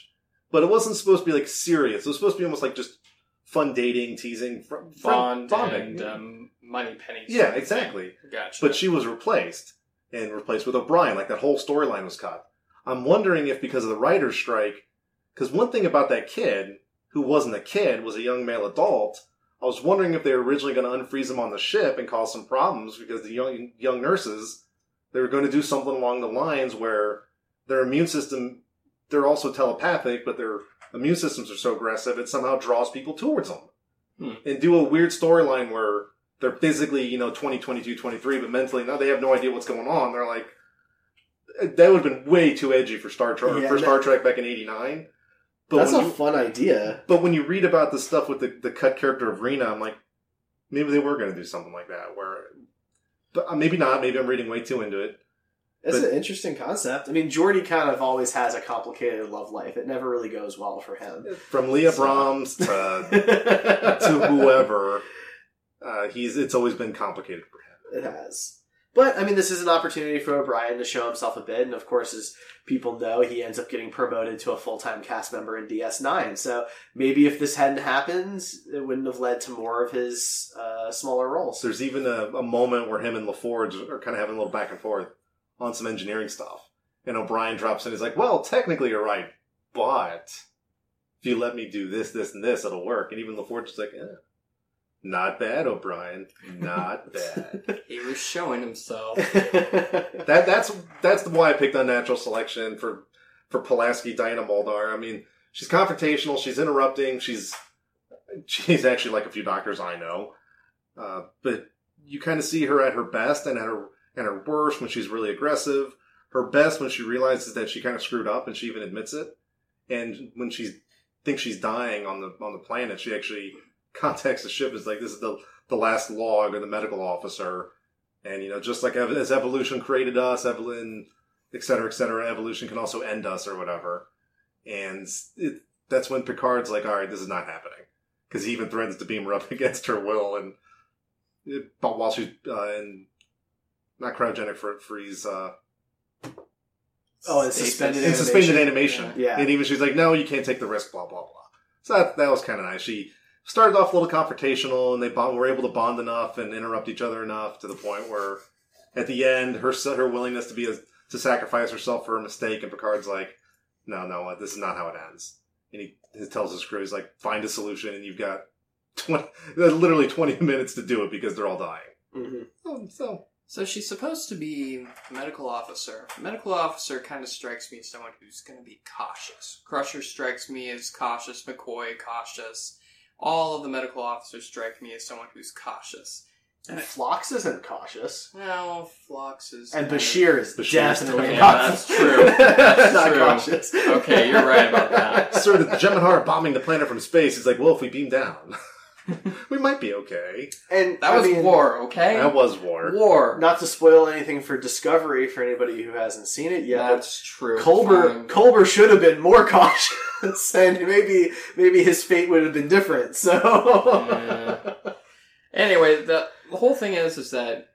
but it wasn't supposed to be like serious. It was supposed to be almost like just fun dating, teasing, fr- bonding. and um, Moneypenny. yeah, exactly. thing. Gotcha. But she was replaced and replaced with O'Brien. Like that whole storyline was cut. I'm wondering if because of the writer's strike, because one thing about that kid who wasn't a kid was a young male adult. I was wondering if they were originally going to unfreeze him on the ship and cause some problems because the young young nurses they were going to do something along the lines where their immune system they're also telepathic, but their immune systems are so aggressive it somehow draws people towards them. Hmm. And do a weird storyline where they're physically, you know, 20, 22, 23, but mentally, now they have no idea what's going on. They're like, that would have been way too edgy for Star Trek, Yeah, for that- Star Trek back in 89. But That's a you, fun idea. but when you read about the stuff with the, the cut character of Rena, I'm like, maybe they were going to do something like that. Where, but uh, maybe not. Maybe I'm reading way too into it. It's But- an interesting concept. I mean, Geordi kind of always has a complicated love life. It never really goes well for him. From Leah So- Brahms to [LAUGHS] to whoever, uh, he's it's always been complicated for him. It has. But, I mean, this is an opportunity for O'Brien to show himself a bit. And, of course, as people know, he ends up getting promoted to a full time cast member in DS9. So maybe if this hadn't happened, it wouldn't have led to more of his uh, smaller roles. There's even a, a moment where him and LaForge are kind of having a little back and forth on some engineering stuff. And O'Brien drops in. He's like, "Well, technically you're right, but if you let me do this, this, and this, it'll work." And even LaForge is like, eh, "Not bad, O'Brien. Not [LAUGHS] bad." He was showing himself. [LAUGHS] that that's that's why I picked unnatural selection for for Pulaski Diana Muldaur. I mean, she's confrontational. She's interrupting. She's she's actually like a few doctors I know, uh, but you kind of see her at her best and at her and her worst when she's really aggressive. Her best when she realizes that she kind of screwed up and she even admits it. And when she thinks she's dying on the on the planet, she actually contacts the ship. Is like this is the the last log of the medical officer. And you know, just like as evolution created us, Evelyn, et cetera, et cetera, evolution can also end us or whatever. And it, that's when Picard's like, "All right, this is not happening," because he even threatens to beam her up [LAUGHS] against her will. And it, but while she's uh, in not cryogenic for freeze, uh, oh, and suspended in animation. suspended animation. Yeah. And even she's like, no, you can't take the risk, blah, blah, blah. So that, that was kind of nice. She started off a little confrontational and they bond, were able to bond enough and interrupt each other enough to the point where at the end, her, her willingness to be a, to sacrifice herself for a mistake. And Picard's like, no, no, this is not how it ends. And he, he tells his crew, he's like, find a solution and you've got 20, [LAUGHS] literally 20 [LAUGHS] minutes to do it because they're all dying. Mhm. Oh, so So she's supposed to be a medical officer. A medical officer kind of strikes me as someone who's going to be cautious. Crusher strikes me as cautious. McCoy cautious. All of the medical officers strike me as someone who's cautious. And Phlox isn't cautious. Well, Phlox is And Bashir is Bashir's definitely okay, cautious. that's true. [LAUGHS] That's Not true. cautious. Okay, you're right about that. Sir, the Gemini are bombing the planet from space. He's like, well, if we beam down, [LAUGHS] we might be okay. And That I was mean, war, okay? That was war. war. Not to spoil anything for Discovery for anybody who hasn't seen it yet, but That's true. Culber Fine. Culber should have been more [LAUGHS] cautious, and maybe maybe his fate would have been different. So, Anyway, the the whole thing is is that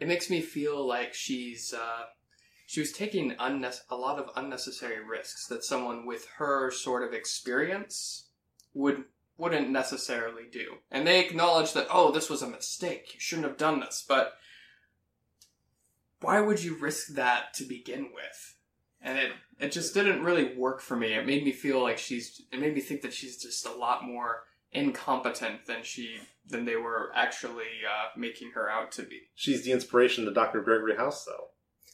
it makes me feel like she's uh, she was taking unne- a lot of unnecessary risks that someone with her sort of experience would wouldn't necessarily do. And they acknowledge that oh, this was a mistake. You shouldn't have done this, but why would you risk that to begin with? And it it just didn't really work for me. It made me feel like she's it made me think that she's just a lot more incompetent than she than they were actually uh, making her out to be. She's the inspiration to Dr. Gregory House, though.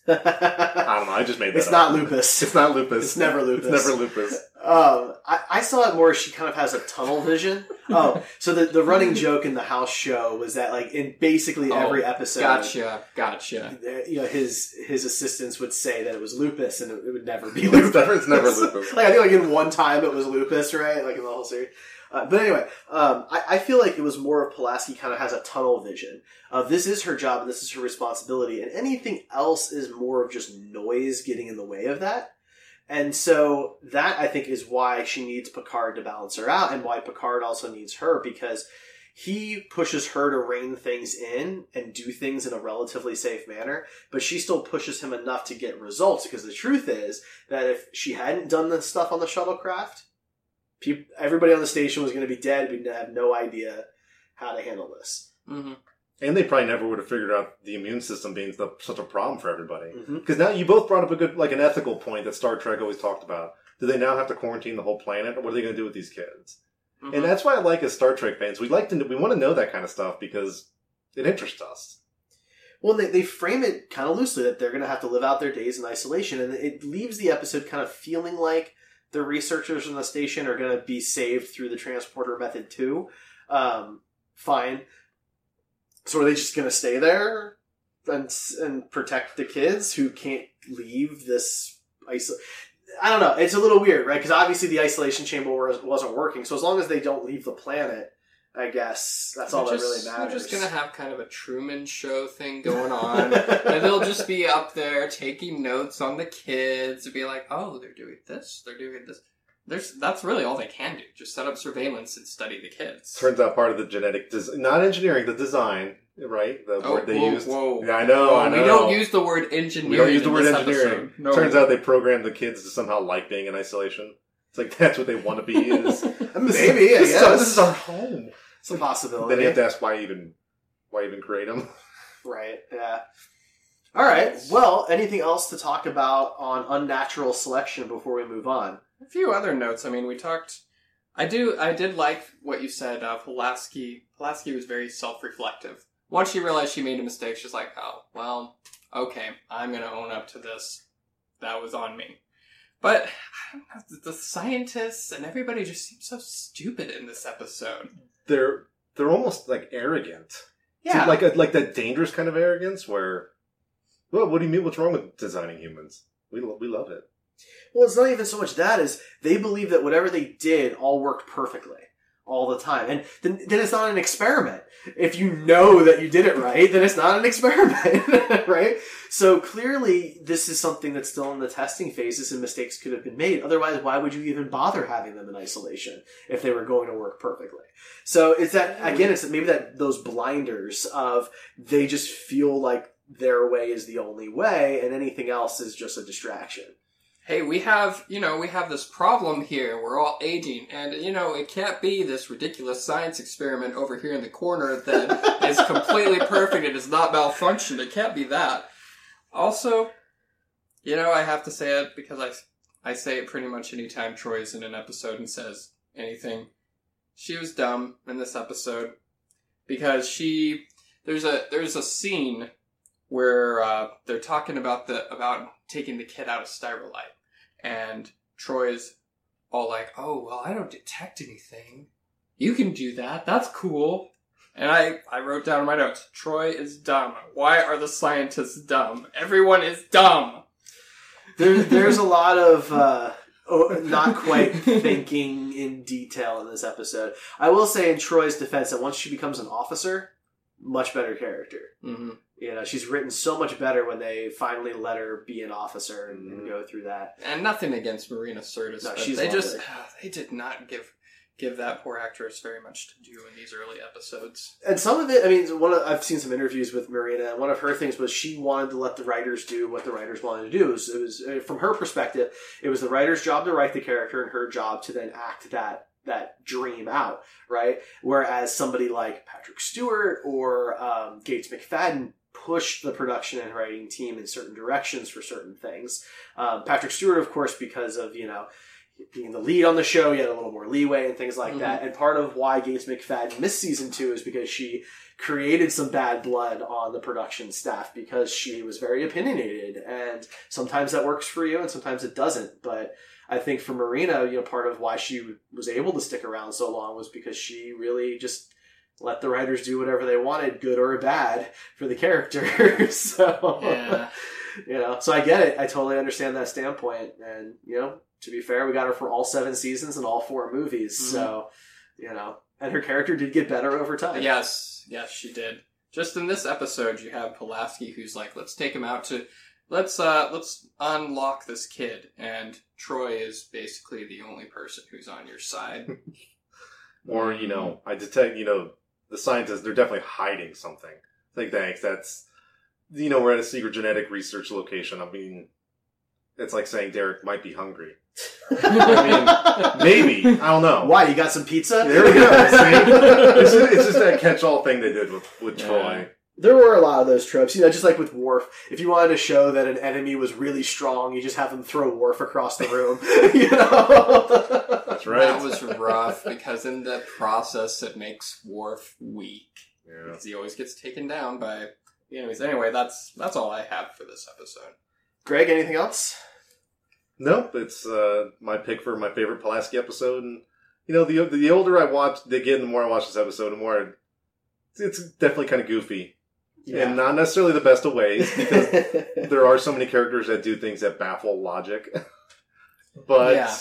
[LAUGHS] I don't know. I just made that it's up. not lupus. It's not lupus. It's never lupus. It's never lupus. Um, I, I saw it more. She kind of has a tunnel vision. [LAUGHS] Oh, so the the running joke in the house show was that like in basically Oh, every episode, Gotcha, gotcha. you know, his his assistants would say that it was lupus, and it, it would never be lupus. never- it's never [LAUGHS] lupus. like I think like in one time it was lupus, right? Like in the whole series. Uh, but anyway, um, I, I feel like it was more of Pulaski kind of has a tunnel vision. Uh, this is her job and this is her responsibility, and anything else is more of just noise getting in the way of that. And so that I think is why she needs Picard to balance her out, and why Picard also needs her because he pushes her to rein things in and do things in a relatively safe manner, but she still pushes him enough to get results. Because the truth is that if she hadn't done this stuff on the shuttlecraft, peop everybody on the station was going to be dead. We'd have no idea how to handle this. hmm And they probably never would have figured out the immune system being the, such a problem for everybody. Because now you both brought up a good, like an ethical point that Star Trek always talked about. Do they now have to quarantine the whole planet, or what are they going to do with these kids? Mm-hmm. And that's why I like as Star Trek fans, we like to, we want to know that kind of stuff because it interests us. Well, they, they frame it kind of loosely that they're going to have to live out their days in isolation, and it leaves the episode kind of feeling like the researchers on the station are going to be saved through the transporter method too. Um, fine. So are they just going to stay there and and protect the kids who can't leave this iso- I don't know. It's a little weird, right? Because obviously the isolation chamber was, wasn't working. So as long as they don't leave the planet, I guess that's all that really matters. They're just gonna have kind of a Truman Show thing going on, [LAUGHS] and they'll just be up there taking notes on the kids and be like, "Oh, they're doing this, they're doing this." There's that's really all they can do. Just set up surveillance and study the kids. Turns out part of the genetic, des- not engineering, the design, right? The Oh, word they whoa, used. whoa. Yeah, I know, I We don't use the word engineering. We don't use the word engineering. No. Turns out they programmed the kids to somehow like being in isolation. It's like that's what they want to be. [LAUGHS] Is Maybe, this, is guess. this is our home. It's a possibility. Then you have to ask why even why even create them. [LAUGHS] Right, yeah. All right, well, anything else to talk about on unnatural selection before we move on? A few other notes. I mean, we talked. I do. I did like what you said. Uh, Pulaski. Pulaski was very self-reflective. Once she realized she made a mistake, she's like, "Oh, well, okay, I'm gonna own up to this. That was on me." But I don't know. The, scientists and everybody just seems so stupid in this episode. They're they're almost like arrogant. Yeah, like a, like that dangerous kind of arrogance where. Well, what do you mean? What's wrong with designing humans? We we love it. Well, it's not even so much that as they believe that whatever they did all worked perfectly all the time, and then, then it's not an experiment. If you know that you did it right, then it's not an experiment, [LAUGHS] right? So clearly, this is something that's still in the testing phases, and mistakes could have been made. Otherwise, why would you even bother having them in isolation if they were going to work perfectly? So it's that again, it's maybe that those blinders of they just feel like their way is the only way, and anything else is just a distraction. Hey, we have, you know, we have this problem here. We're all aging, and you know, it can't be this ridiculous science experiment over here in the corner that [LAUGHS] is completely perfect and does not malfunctioned. It can't be that. Also, you know, I have to say it because I, I say it pretty much anytime Troi's in an episode and says anything. She was dumb in this episode because she there's a there's a scene where uh, they're talking about the about taking the kid out of Styrolite, and Troi's all like, "Oh well, I don't detect anything. You can do that. That's cool." And I I wrote down in my notes, "Troi is dumb. Why are the scientists dumb? Everyone is dumb." There, there's a lot of uh, not [LAUGHS] quite thinking in detail in this episode. I will say, in Troi's defense, that once she becomes an officer, much better character. hmm You know, she's written so much better when they finally let her be an officer and, and Mhm. go through that. And nothing against Marina Sirtis, No, she's they just lovely. [SIGHS] they did not give give that poor actress very much to do in these early episodes. And some of it, I mean, one of, I've seen some interviews with Marina, and one of her things was she wanted to let the writers do what the writers wanted to do. It was, it was uh, from her perspective, it was the writer's job to write the character, and her job to then act that that dream out, right? Whereas somebody like Patrick Stewart or um, Gates McFadden pushed the production and writing team in certain directions for certain things. Um, Patrick Stewart, of course, because of you know being the lead on the show, he had a little more leeway and things like Mhm. that. And part of why Gates McFadden missed season two is because she created some bad blood on the production staff because she was very opinionated. And sometimes that works for you and sometimes it doesn't. But I think for Marina, you know, part of why she was able to stick around so long was because she really just let the writers do whatever they wanted, good or bad, for the character. [LAUGHS] so Yeah. [LAUGHS] you know, so I get it. I totally understand that standpoint. And, you know, to be fair, we got her for all seven seasons and all four movies. Mhm. So, you know, and her character did get better over time. Yes, yes, she did. Just in this episode, you have Pulaski who's like, "Let's take him out to, let's uh, let's unlock this kid," and Troi is basically the only person who's on your side. [LAUGHS] Or, you know, I detect, you know, the scientists, they're definitely hiding something. It's like, thanks, that's, you know, we're at a secret genetic research location. I mean, it's like saying Derek might be hungry. I mean, [LAUGHS] maybe. I don't know. Why? You got some pizza? There we go. [LAUGHS] See? it's, just, it's just that catch-all thing they did with, with Yeah. Troi. There were a lot of those tropes, you know, just like with Worf. If you wanted to show that an enemy was really strong, you just have them throw Worf across the room. [LAUGHS] you know? That's right. That was rough because in the process, it makes Worf weak yeah. because he always gets taken down by the enemies. Anyway, that's that's all I have for this episode. Greg, anything else? Nope, it's uh, my pick for my favorite Pulaski episode, and you know, the the older I watch, again, the more I watch this episode, the more I, it's definitely kind of goofy, and not necessarily the best of ways because [LAUGHS] there are so many characters that do things that baffle logic. [LAUGHS] but Yeah.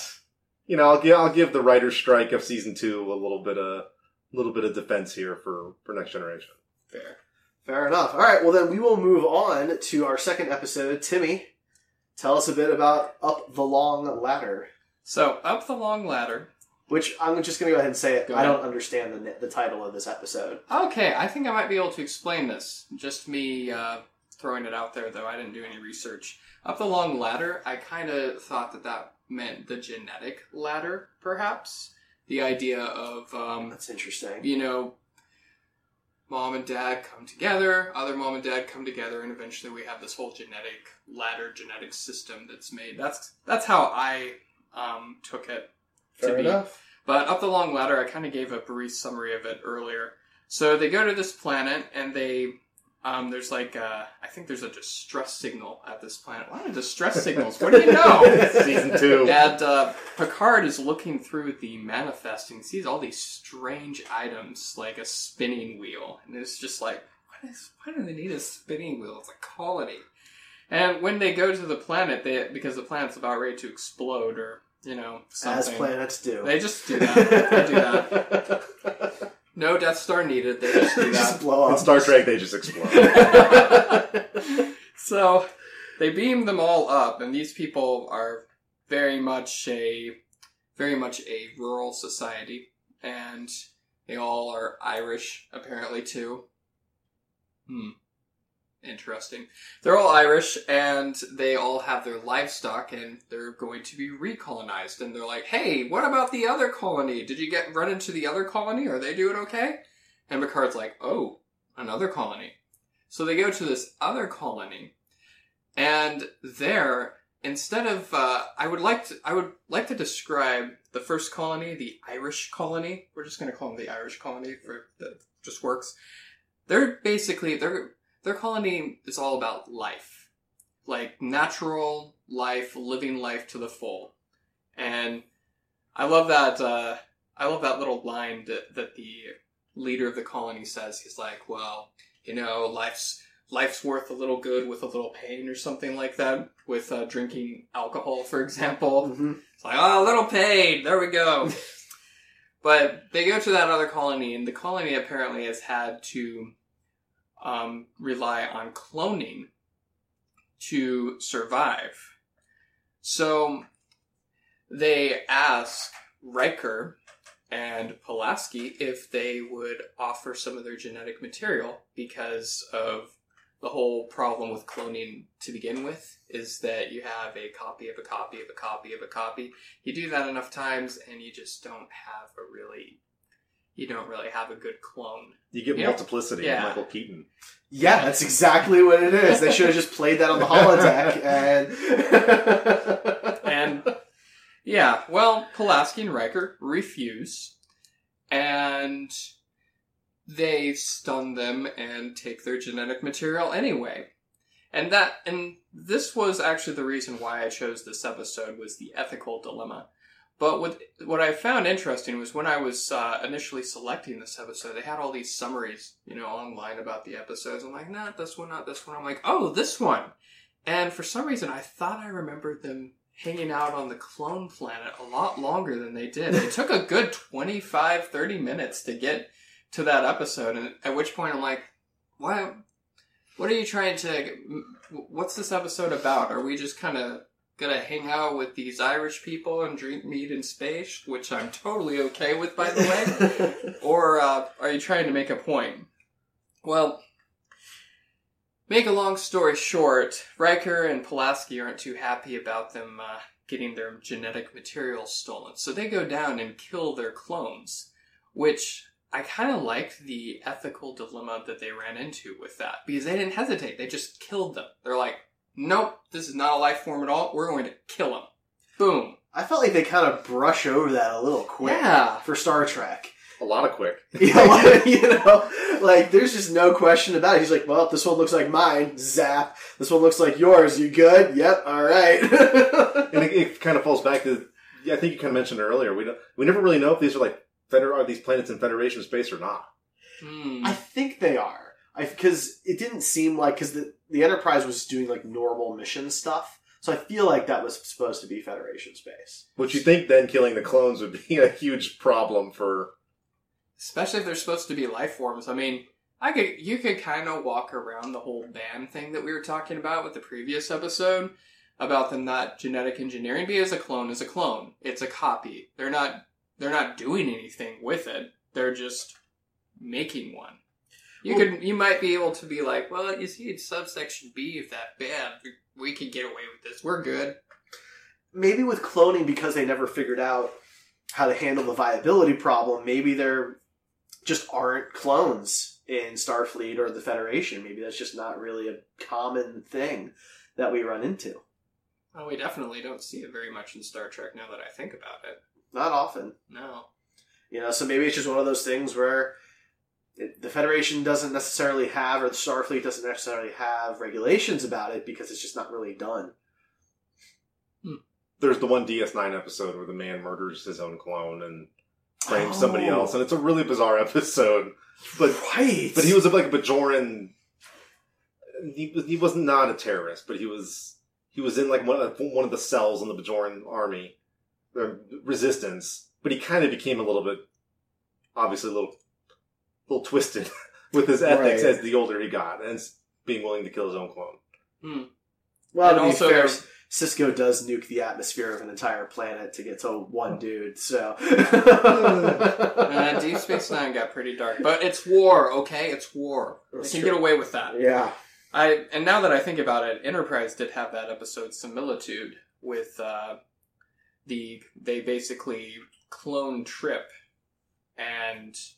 you know, I'll give I'll give the writer's strike of season two a little bit of a little bit of defense here for for next generation. Fair. Fair enough. All right, well then we will move on to our second episode. Timmy, tell us a bit about Up the Long Ladder, So up the long ladder. Which I'm just going to go ahead and say it. Go I ahead. don't understand the the title of this episode. Okay, I think I might be able to explain this. Just me uh, throwing it out there, though. I didn't do any research. Up the long ladder, I kind of thought that that meant the genetic ladder, perhaps. The idea of, um, That's interesting. you know, mom and dad come together, other mom and dad come together, and eventually we have this whole genetic ladder, genetic system that's made. That's that's how I um, took it Fair be. enough. But up the long ladder, I kind of gave a brief summary of it earlier. So they go to this planet, and they um, there's like uh, I think there's a distress signal at this planet. A lot of distress [LAUGHS] signals. What do you know? [LAUGHS] Season two. And uh, Picard is looking through the manifest and he sees all these strange items, like a spinning wheel, and it's just like, what is? Why do they need a spinning wheel? It's a colony. And when they go to the planet, they because the planet's about ready to explode, or you know, something. As planets do. They just do that. they do that. No Death Star needed. They just do [LAUGHS] just that. blow In. Star Trek, they just explode. [LAUGHS] so they beam them all up, and these people are very much a very much a rural society, and they all are Irish apparently too. Hmm. Interesting. They're all Irish and they all have their livestock and they're going to be recolonized. And they're like, hey, what about the other colony? Did you get run into the other colony? Are they doing okay? And Picard's like, oh, another colony. So they go to this other colony and there, instead of, uh, I would like to, I would like to describe the first colony, the Irish colony. We're just going to call them the Irish colony for that just works. They're basically their their colony is all about life, like natural life, living life to the full, and I love that. Uh, I love that little line that that the leader of the colony says. He's like, "Well, you know, life's life's worth a little good with a little pain, or something like that." With uh, drinking alcohol, for example, Mhm. it's like, oh, a little pain. There we go. [LAUGHS] but they go to that other colony, and the colony apparently has had to um, rely on cloning to survive. So they ask Riker and Pulaski if they would offer some of their genetic material because of the whole problem with cloning to begin with is that you have a copy of a copy of a copy of a copy. You do that enough times and you just don't have a really you don't really have a good clone. You get Yeah. multiplicity Yeah. with Michael Keaton. Yeah, that's exactly what it is. They should have just played that on the holodeck and [LAUGHS] And yeah, well, Pulaski and Riker refuse, and they stun them and take their genetic material anyway. And that, and this was actually the reason why I chose this episode was the ethical dilemma. But what what I found interesting was when I was uh, initially selecting this episode, they had all these summaries, you know, online about the episodes. I'm like, not this one, not this one. I'm like, oh, this one. And for some reason, I thought I remembered them hanging out on the clone planet a lot longer than they did. It took a [LAUGHS] good 25, 30 minutes to get to that episode. And at which point I'm like, why? What are you trying to? What's this episode about? Are we just kind of gonna hang out with these Irish people and drink meat in space, which I'm totally okay with, by the way? [LAUGHS] or uh, are you trying to make a point? Well, make a long story short, Riker and Pulaski aren't too happy about them uh, getting their genetic material stolen, so they go down and kill their clones, which I kind of liked the ethical dilemma that they ran into with that because they didn't hesitate; they just killed them. They're like, "Nope, this is not a life form at all. We're going to kill them." Boom. I felt like they kind of brush over that a little quick Yeah. for Star Trek. A lot of quick. You know, like, you know, like there's just no question about it. He's like, "Well, this one looks like mine." Zap. This one looks like yours. You good? Yep. All right. [LAUGHS] and it, it kind of falls back to yeah, I think you kind of mentioned earlier. We don't, we never really know if these are like feder- are these planets in Federation space or not. Hmm. I think they are. I because it didn't seem like because the the Enterprise was doing like normal mission stuff, so I feel like that was supposed to be Federation space. Which you think then killing the clones would be [LAUGHS] a huge problem for especially if they're supposed to be life forms. I mean, I could you could kind of walk around the whole ban thing that we were talking about with the previous episode about them not genetic engineering because a clone is a clone. It's a copy. They're not they're not doing anything with it. They're just making one. You Well- could you might be able to be like, well, you see, it's subsection B if that bad. We, can get away with this. We're good. maybe with cloning because they never figured out how to handle the viability problem maybe there just aren't clones in starfleet or the federation maybe that's just not really a common thing that we run into Well, we definitely don't see it very much in Star Trek now that I think about it. not often No. you know so maybe it's just one of those things where the federation doesn't necessarily have or the starfleet doesn't necessarily have regulations about it because it's just not really done hmm. There's the one DS9 episode where the man murders his own clone and frames Oh. somebody else, and it's a really bizarre [LAUGHS] episode. But right but he was like a Bajoran. He was he was not a terrorist, but he was he was in like one of the, one of the cells in the Bajoran army, or resistance. But he kind of became a little bit, obviously a little, little twisted [LAUGHS] with his ethics Right. as the older he got, and being willing to kill his own clone. well And to be fair Sisko does nuke the atmosphere of an entire planet to get to one dude, so. Uh, Deep Space Nine got pretty dark, but it's war. Okay, it's war. They can true. get away with that. yeah. I and now that I think about it, Enterprise did have that episode similitude with uh, the they basically clone Trip, and it's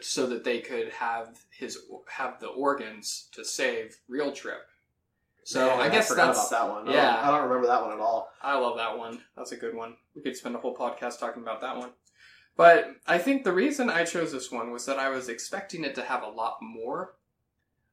so that they could have his have the organs to save real Trip. So Man, I guess forgot that's about that one. I yeah. don't, I don't remember that one at all. I love that one. That's a good one. We could spend a whole podcast talking about that one. But I think the reason I chose this one was that I was expecting it to have a lot more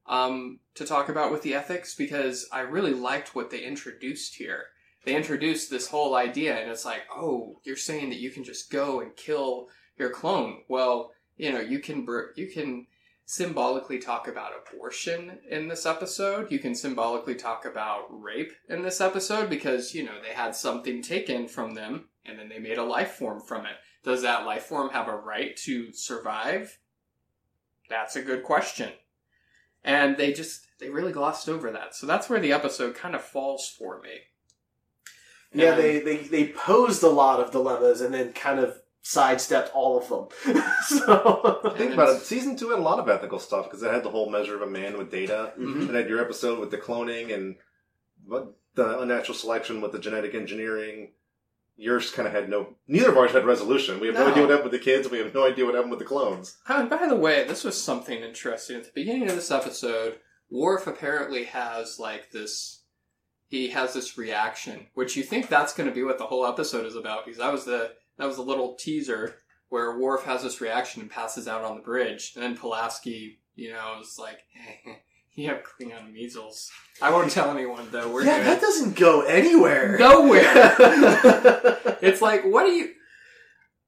um, to talk about with the ethics because I really liked what they introduced here. They introduced this whole idea, and it's like, oh, you're saying that you can just go and kill your clone. Well, you know, you can br- you can symbolically talk about abortion in this episode. You can symbolically talk about rape in this episode because, you know, they had something taken from them and then they made a life form from it. Does that life form have a right to survive? That's a good question. And they just, they really glossed over that. So that's where the episode kind of falls for me. Yeah, And- they, they, they posed a lot of dilemmas and then kind of sidestepped all of them. [LAUGHS] so. Think about it. Season two had a lot of ethical stuff because it had the whole measure of a man with data. Mhm. It had your episode with the cloning and what the unnatural selection with the genetic engineering. Yours kind of had no. Neither of ours had resolution. We have no, No. idea what happened with the kids. We have no idea what happened with the clones. Oh, and by the way, this was something interesting. At the beginning of this episode, Worf apparently has like this. He has this reaction, which you think that's going to be what the whole episode is about, because that was the that was a little teaser where Worf has this reaction and passes out on the bridge, and then Pulaski, you know, is like, [LAUGHS] "You have Klingon measles." I won't tell anyone though. We're yeah, good. that doesn't go anywhere. Nowhere. [LAUGHS] it's like, what do you?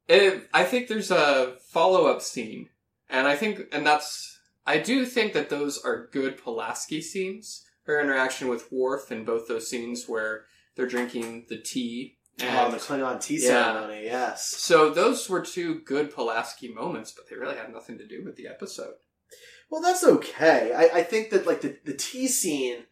It, I think there's a follow up scene, and I think, and that's, I do think that those are good Pulaski scenes. Her interaction with Worf in both those scenes where they're drinking the tea, oh, the Klingon tea Yeah. ceremony, yes. so those were two good Pulaski moments, but they really had nothing to do with the episode. Well, that's okay. I, I think that like the, the tea scene,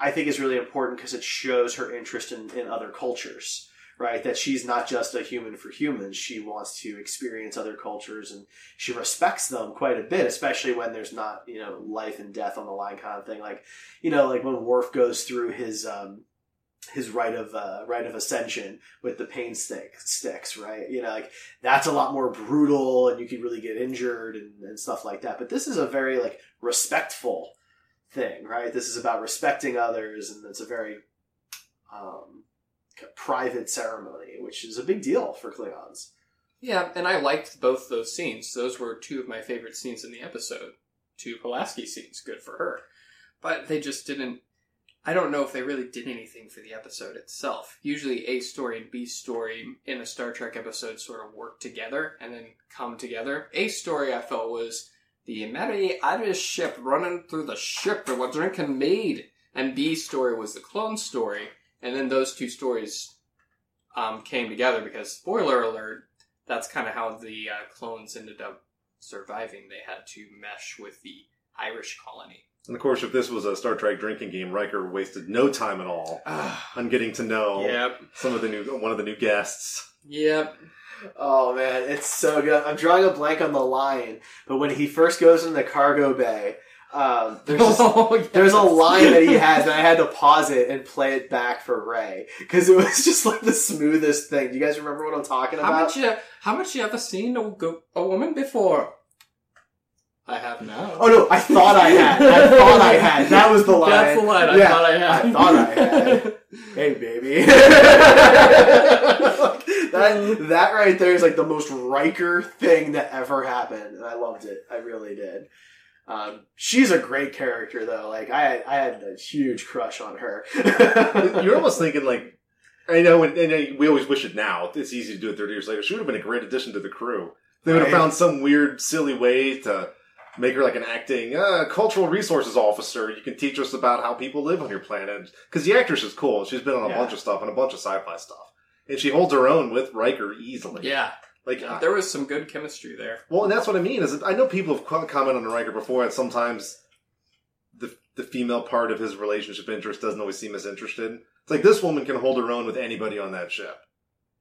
I think is really important because it shows her interest in, in other cultures, right? That she's not just a human for humans. She wants to experience other cultures and she respects them quite a bit, especially when there's not, you know, life and death on the line kind of thing. Like, you know, like when Worf goes through his, um, his right of uh, rite of ascension with the pain stick sticks, right? You know, like that's a lot more brutal, and you could really get injured and, and stuff like that. But this is a very like respectful thing, right? This is about respecting others, and it's a very um, private ceremony, which is a big deal for Klingons. Yeah, and I liked both those scenes. Those were two of my favorite scenes in the episode. Two Pulaski scenes, good for her. But they just didn't. I don't know if they really did anything for the episode itself. Usually, A story and B story in a Star Trek episode sort of work together and then come together. A story I felt was the Merry Irish ship running through the ship and we're drinking mead. And B story was the clone story. And then those two stories um, came together because, spoiler alert, that's kind of how the uh, clones ended up surviving. They had to mesh with the Irish colony. And of course, if this was a Star Trek drinking game, Riker wasted no time at all on getting to know Yep. some of the new one of the new guests. Yep. Oh man, it's so good. I'm drawing a blank on the line, but when he first goes in the cargo bay, um, there's [LAUGHS] this- Oh, yes. there's a line that he has, and I had to pause it and play it back for Ray because it was [LAUGHS] just like the smoothest thing. Do you guys remember what I'm talking about? How about? much you how much you ever seen a, go- a woman before? I have now. Oh no, I thought I had. I thought I had. That was the line. That's the line I Yeah, thought I had. I thought I had. [LAUGHS] hey baby. [LAUGHS] That that right there is like the most Riker thing that ever happened, and I loved it. I really did. Um, she's a great character though. Like I had, I had a huge crush on her. [LAUGHS] You're almost thinking like, I know, and, and we always wish it now. It's easy to do it 30 years later. She would have been a great addition to the crew. They would have Right. found some weird, silly way to make her like an acting uh, cultural resources officer. You can teach us about how people live on your planet because the actress is cool. She's been on a Yeah. bunch of stuff and a bunch of sci-fi stuff, and she holds her own with Riker easily. Yeah, like there was some good chemistry there. Well, and that's what I mean. Is that I know people have commented on Riker before, and sometimes the the female part of his relationship interest doesn't always seem as interested. It's like this woman can hold her own with anybody on that ship,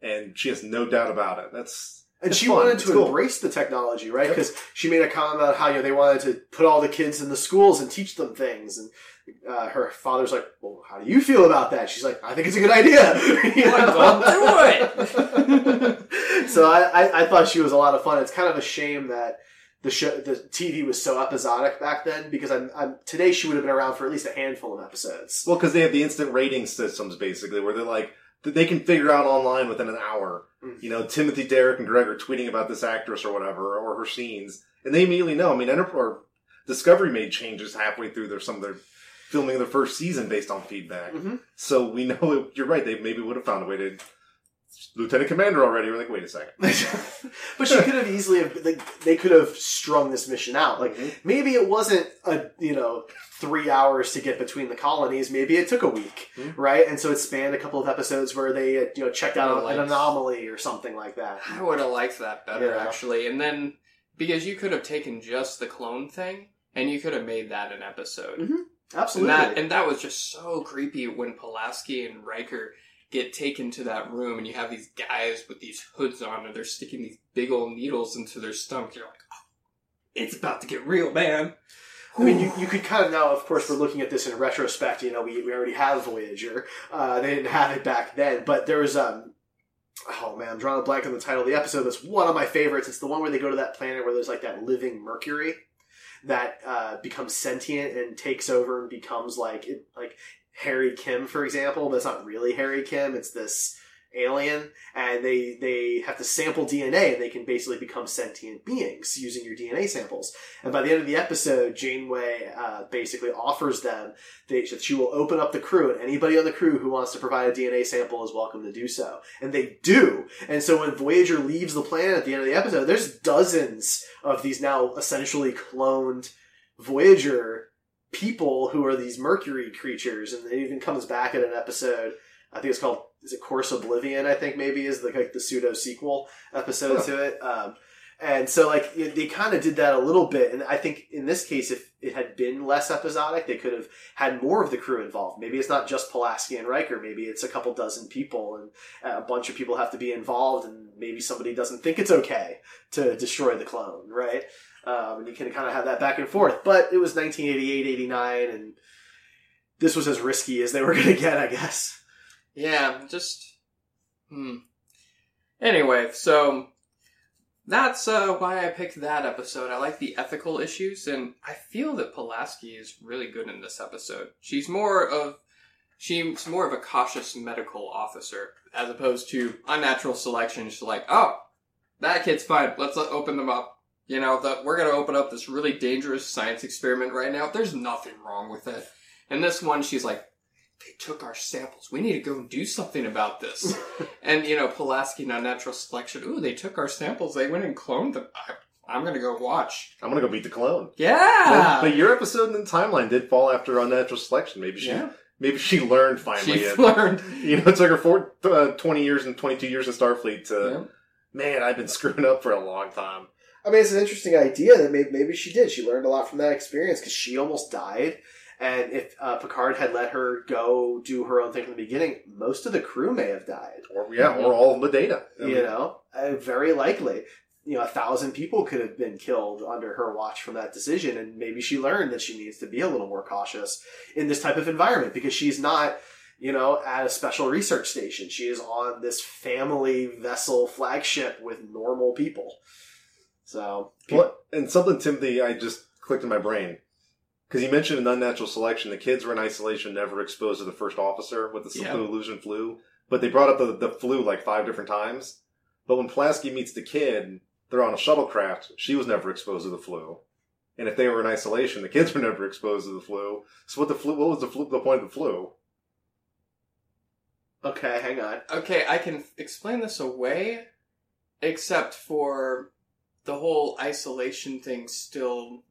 and she has no doubt about it. That's And It's she fun. wanted It's to cool. embrace the technology, right? Because she made a comment about how you know they wanted to put all the kids in the schools and teach them things, and uh, her father's like, "Well, how do you feel about that?" She's like, "I think it's a good idea." [LAUGHS] You Well, know? do it. [LAUGHS] so I, I, I thought she was a lot of fun. It's kind of a shame that the show, the TV was so episodic back then because I'm, I'm today she would have been around for at least a handful of episodes. well because they have the instant rating systems basically, where they're like that they can figure out online within an hour. Mm. You know, Timothy, Derek, and Greg are tweeting about this actress or whatever, or her scenes, and they immediately know. I mean, Enter- or Discovery made changes halfway through their some of their filming of their first season based on feedback. Mhm. So we [LAUGHS] know you're right. They maybe would have found a way to Lieutenant Commander already. We're like, wait a second. [LAUGHS] but she could have easily have like they could have strung this mission out. Like maybe it wasn't a you know three hours to get between the colonies. Maybe it took a week, Mhm. right? And so it spanned a couple of episodes where they uh, you know checked out an anomaly or something like that. I would have liked that better Yeah. actually. And then because you could have taken just the clone thing and you could have made that an episode. Mhm. And Absolutely. that and that was just so creepy when Pulaski and Riker get taken to that room and you have these guys with these hoods on and they're sticking these big old needles into their stomach. You're like, oh, it's about to get real, man. I mean, you, you could kind of now, of course, we're looking at this in retrospect. You know, we, we already have Voyager. Uh, they didn't have it back then, but there was um. Oh man, I'm drawing a blank on the title of the episode. That's one of my favorites. It's the one where they go to that planet where there's like that living Mercury that uh, becomes sentient and takes over and becomes like it, like Harry Kim, for example. But it's not really Harry Kim. It's this alien, and they they have to sample DNA, and they can basically become sentient beings using your DNA samples. And by the end of the episode, Janeway uh, basically offers them that she will open up the crew, and anybody on the crew who wants to provide a DNA sample is welcome to do so. And they do. And so when Voyager leaves the planet at the end of the episode, there's dozens of these now essentially cloned Voyager people who are these Mercury creatures, and it even comes back in an episode. I think it's called is it Course Oblivion? I think maybe is the like the pseudo sequel episode to it. Um, and so like they kind of did that a little bit, and I think in this case, if it had been less episodic, they could have had more of the crew involved. Maybe it's not just Pulaski and Riker. Maybe it's a couple dozen people, and a bunch of people have to be involved, and maybe somebody doesn't think it's okay to destroy the clone, right? Um, and you can kind of have that back and forth. But it was 1988, 89, and this was as risky as they were [LAUGHS] going to get, I guess. Yeah, just hmm. Anyway, so that's uh, why I picked that episode. I like the ethical issues, and I feel that Pulaski is really good in this episode. She's more of she's more of a cautious medical officer as opposed to unnatural selection. She's like, oh, that kid's fine. Let's uh, open them up. You know, that we're gonna open up this really dangerous science experiment right now. There's nothing wrong with it. And this one, she's like, they took our samples. We need to go and do something about this. [LAUGHS] and you know, Pulaski and unnatural selection. Ooh, they took our samples. They went and cloned them. I, I'm gonna go watch. I'm gonna go beat the clone. Yeah, But, but your episode in the timeline did fall after unnatural selection. Maybe she, yeah. maybe she learned finally. She [LAUGHS] learned. You know, it took her four, uh, 20 years and 22 years in Starfleet to Yeah. man, I've been screwing up for a long time. I mean, it's an interesting idea that maybe, maybe she did. She learned a lot from that experience because she almost died. And if uh, Picard had let her go do her own thing from the beginning, most of the crew may have died. Or yeah, or all of the data. I You mean, know, uh, very likely. You know, a thousand people could have been killed under her watch from that decision, and maybe she learned that she needs to be a little more cautious in this type of environment because she's not, you know, at a special research station. She is on this family vessel flagship with normal people. So, What and something Timothy, I just clicked in my brain because you mentioned an unnatural selection. The kids were in isolation, never exposed to the first officer with the Yeah. flu Thelusian flu. But they brought up the, the flu like five different times. But when Pulaski meets the kid, they're on a shuttlecraft. She was never exposed to the flu. And if they were in isolation, the kids were [LAUGHS] never exposed to the flu. So what the flu? What was the flu? The point of the flu? okay, hang on. Okay, I can explain this away, except for the whole isolation thing still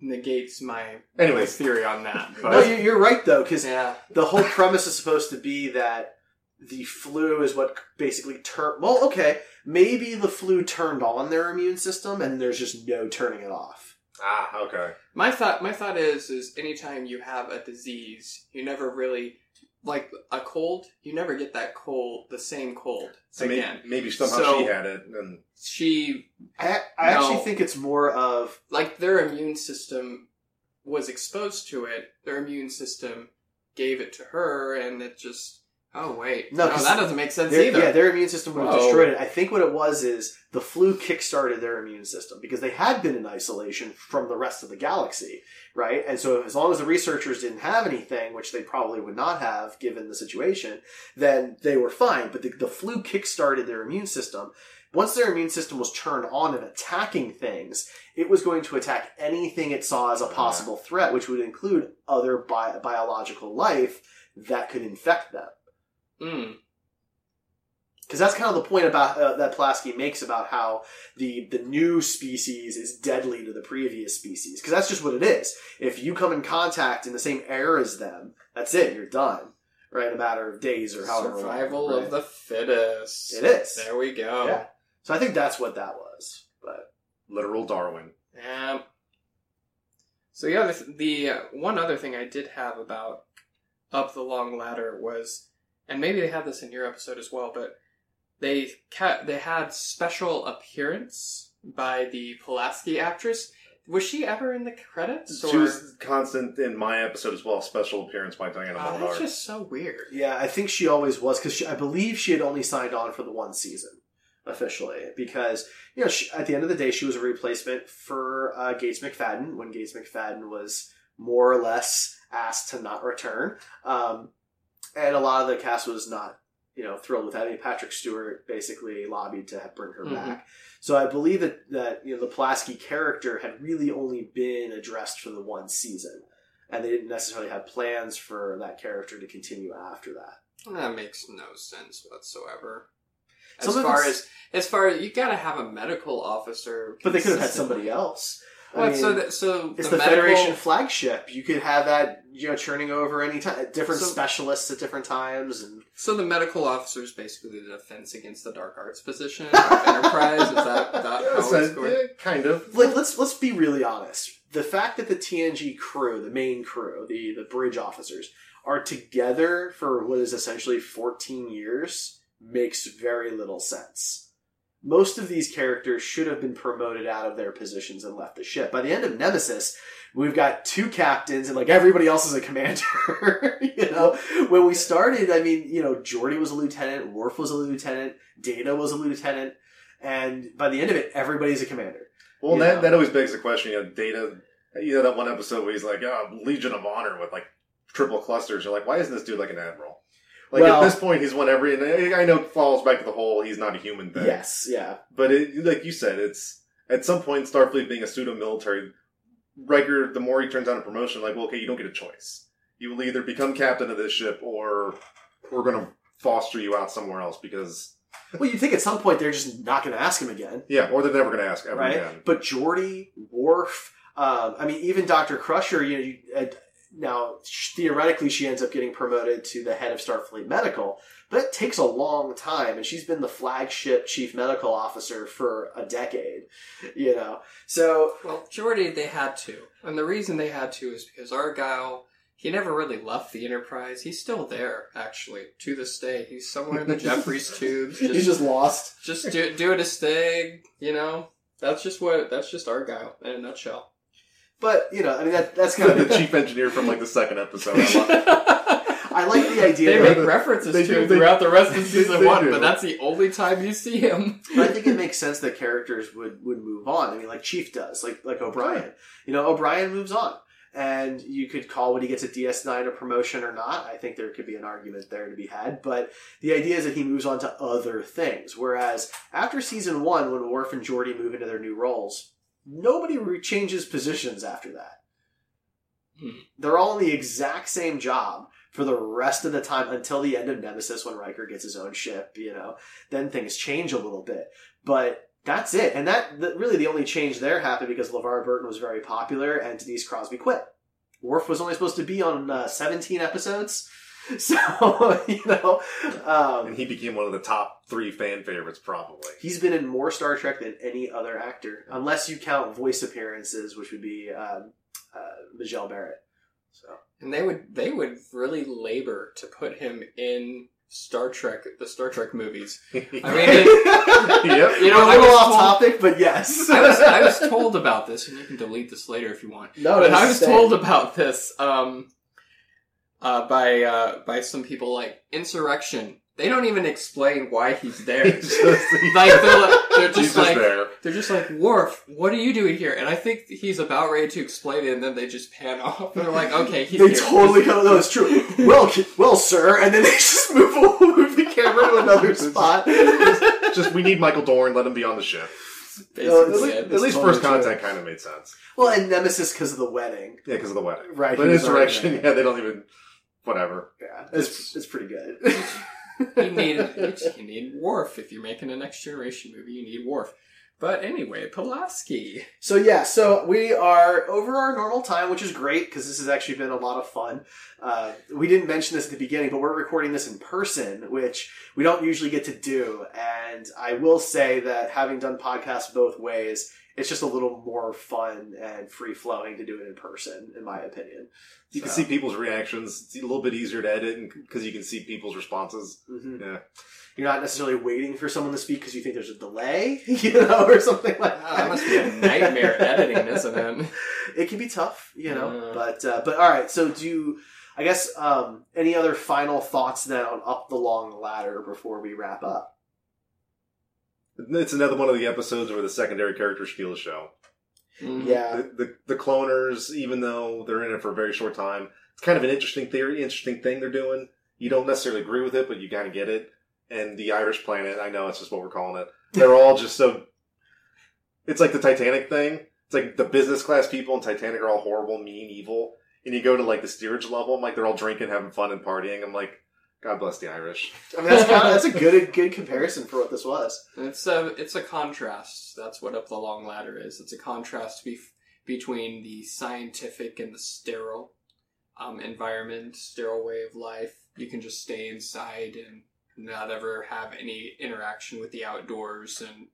negates my Anyways. theory on that. [LAUGHS] But- No, you- you're right though, because yeah, the whole premise is supposed to be that the flu is what basically turned. Well, okay, maybe the flu turned on their immune system, and there's just no turning it off. Ah, okay. my thought my thought is is anytime you have a disease, you never really like a cold. You never get that cold, the same cold So maybe, again. maybe somehow So- she had it, and She I, I No. actually think it's more of like their immune system was exposed to it. Their immune system gave it to her, and it just oh wait, No, no, that doesn't make sense their, either. yeah, their immune system would have Whoa. destroyed it. I think what it was is the flu kickstarted their immune system because they had been in isolation from the rest of the galaxy, right? And so as long as the researchers didn't have anything, which they probably would not have given the situation, then they were fine. But the, the flu kickstarted their immune system. Once their immune system was turned on and attacking things, it was going to attack anything it saw as a possible threat, which would include other bi- biological life that could infect them. Mm. Because that's kind of the point about uh, that Pulaski makes about how the the new species is deadly to the previous species. Because that's just what it is. If you come in contact in the same air as them, that's it. You're done. Right, in a matter of days or however. long, Survival right? of the fittest. It is. There we go. Yeah. So I think that's what that was. But literal Darwin. Um, so yeah, the, the uh, one other thing I did have about up the long ladder was, and maybe they had this in your episode as well, but they ca- they had special appearance by the Pulaski actress. Was she ever in the credits? She was constant in my episode as well. Special appearance by Diana Oh, Muldaur. that's just so weird. yeah, I think she always was because I believe she had only signed on for the one season officially because you know she, at the end of the day she was a replacement for uh, Gates McFadden when Gates McFadden was more or less asked to not return, um, and a lot of the cast was not you know thrilled with that. I mean, Patrick Stewart basically lobbied to bring her Mhm. back. So I believe that that you know the Pulaski character had really only been addressed for the one season, and they didn't necessarily have plans for that character to continue after that. That makes no sense whatsoever. As Some far as as far as you gotta have a medical officer, But they could have had somebody else. I What? mean, so that so it's the, medical- Federation flagship. You could have that, you know, churning over any time, different So- specialists at different times, and So the medical officer is basically the defense against the dark arts position of [LAUGHS] Enterprise. Is that, that Yeah, how so- it's going? yeah, kind of. like, let's let's be really honest. The fact that the TNG crew, the main crew, the the bridge officers, are together for what is essentially fourteen years makes very little sense. Most of these characters should have been promoted out of their positions and left the ship. By the end of Nemesis, we've got two captains and like everybody else is a commander. [LAUGHS] you know, when we started, I mean, you know, Geordi was a lieutenant, Worf was a lieutenant, Data was a lieutenant, and by the end of it, everybody's a commander. Well, that that always begs the question. You know, Data. You know that one episode where he's like, "Oh, Legion of Honor" with like triple clusters. You're like, why isn't this dude like an admiral? Like Well- at this point, he's won every. And I know it falls back to the whole he's not a human thing. Yes, yeah. But it, like you said, it's at some point Starfleet being a pseudo military. Riker, the more he turns down a promotion, like, well, okay, you don't get a choice. You will either become captain of this ship, or we're going to foster you out somewhere else because Well, you think at some point they're just not going to ask him again, yeah, or they're never going to ask ever right? again. But Geordi, Worf, um, I mean, even Doctor Crusher. You know, you, uh, now theoretically she ends up getting promoted to the head of Starfleet Medical, but it takes a long time, and she's been the flagship chief medical officer for a decade. You know, so Well, Geordi, they had to. And the reason they had to is because Argyle, he never really left the Enterprise. He's still there, actually, to this day. He's somewhere in the [LAUGHS] Jefferies tubes. Just, he's just lost. just do, doing his thing, you know? That's just what, that's just Argyle in a nutshell. But you know, I mean that that's kind of the chief engineer from like the second episode. I like the idea. They make references They to do, him they- throughout the rest of [LAUGHS] season one, do. but that's the only time you see him. But I think it makes sense that characters would would move on. I mean, like Chief does, like like O'Brien. You know, O'Brien moves on, and you could call when he gets a DS9 a promotion or not. I think there could be an argument there to be had. But the idea is that he moves on to other things. Whereas after season one, when Worf and Geordi move into their new roles, nobody re- changes positions after that. Hmm. They're all in the exact same job for the rest of the time until the end of Nemesis when Riker gets his own ship, you know. Then things change a little bit. But that's it. And that, that really the only change there happened because LeVar Burton was very popular and Denise Crosby quit. Worf was only supposed to be on uh, 17 episodes. [LAUGHS] So, [LAUGHS] you know, um, and he became one of the top three fan favorites, probably. He's been in more Star Trek than any other actor, unless you count voice appearances, which would be um, uh, Majel Barrett. So And they would they would really labor to put him in Star Trek, the Star Trek movies. [LAUGHS] I mean, it- yep. you know, We're I a little off told- topic, but yes, I was I was told about this, and you can delete this later if you want. no, but I was stay. told about this um, uh, by uh, by some people like insurrection. They don't even explain why he's there. He's [LAUGHS] just- [LAUGHS] like they're, they're He's just just like there. they're just like Worf. What are you doing here? And I think he's about ready to explain it, and then they just pan [LAUGHS] off. They're like, okay, he's They here. totally come. No, it's true. well, well, sir, and then they just move move the camera to another spot. Just we need Michael Dorn. Let him be on the ship. No, Basically, it's- At least totally first true. contact kind of made sense. well, and Nemesis because of the wedding, Yeah, because of the wedding. right? But he was insurrection, yeah, they don't even. Whatever. Yeah, it's it's pretty good. you need [LAUGHS] you need Worf if you're making a next generation movie. You need Worf. But anyway, Pulaski. So yeah, so we are over our normal time, which is great because this has actually been a lot of fun. Uh, we didn't mention this at the beginning, but we're recording this in person, which we don't usually get to do. And I will say that having done podcasts both ways, it's just a little more fun and free flowing to do it in person, in my opinion. You can see people's reactions. It's a little bit easier to edit because you can see people's responses. Mhm. Yeah. You're not necessarily waiting for someone to speak because you think there's a delay, [LAUGHS] you know, or something like Oh, that. that must be a nightmare [LAUGHS] editing, isn't it? it can be tough, you know. Yeah. But uh, but all right. So do you, I guess um, any other final thoughts then on up the long ladder before we wrap up? It's another one of the episodes where the secondary characters steal the show. Mhm. Yeah, The, the the cloners, even though they're in it for a very short time, it's kind of an interesting theory, interesting thing they're doing. You don't necessarily agree with it, but you kind of get it. And the Irish planet, I know it's just what we're calling it. They're all just so. It's like the Titanic thing. It's like the business class people in Titanic are all horrible, mean, evil. And you go to like the steerage level, I'm like they're all drinking, having fun, and partying. I'm like, God bless the Irish. I mean that's kind of that's a good good comparison for what this was. It's a it's a contrast. That's what up the long ladder is. It's a contrast be- between the scientific and the sterile um, environment, sterile way of life. You can just stay inside and not ever have any interaction with the outdoors. And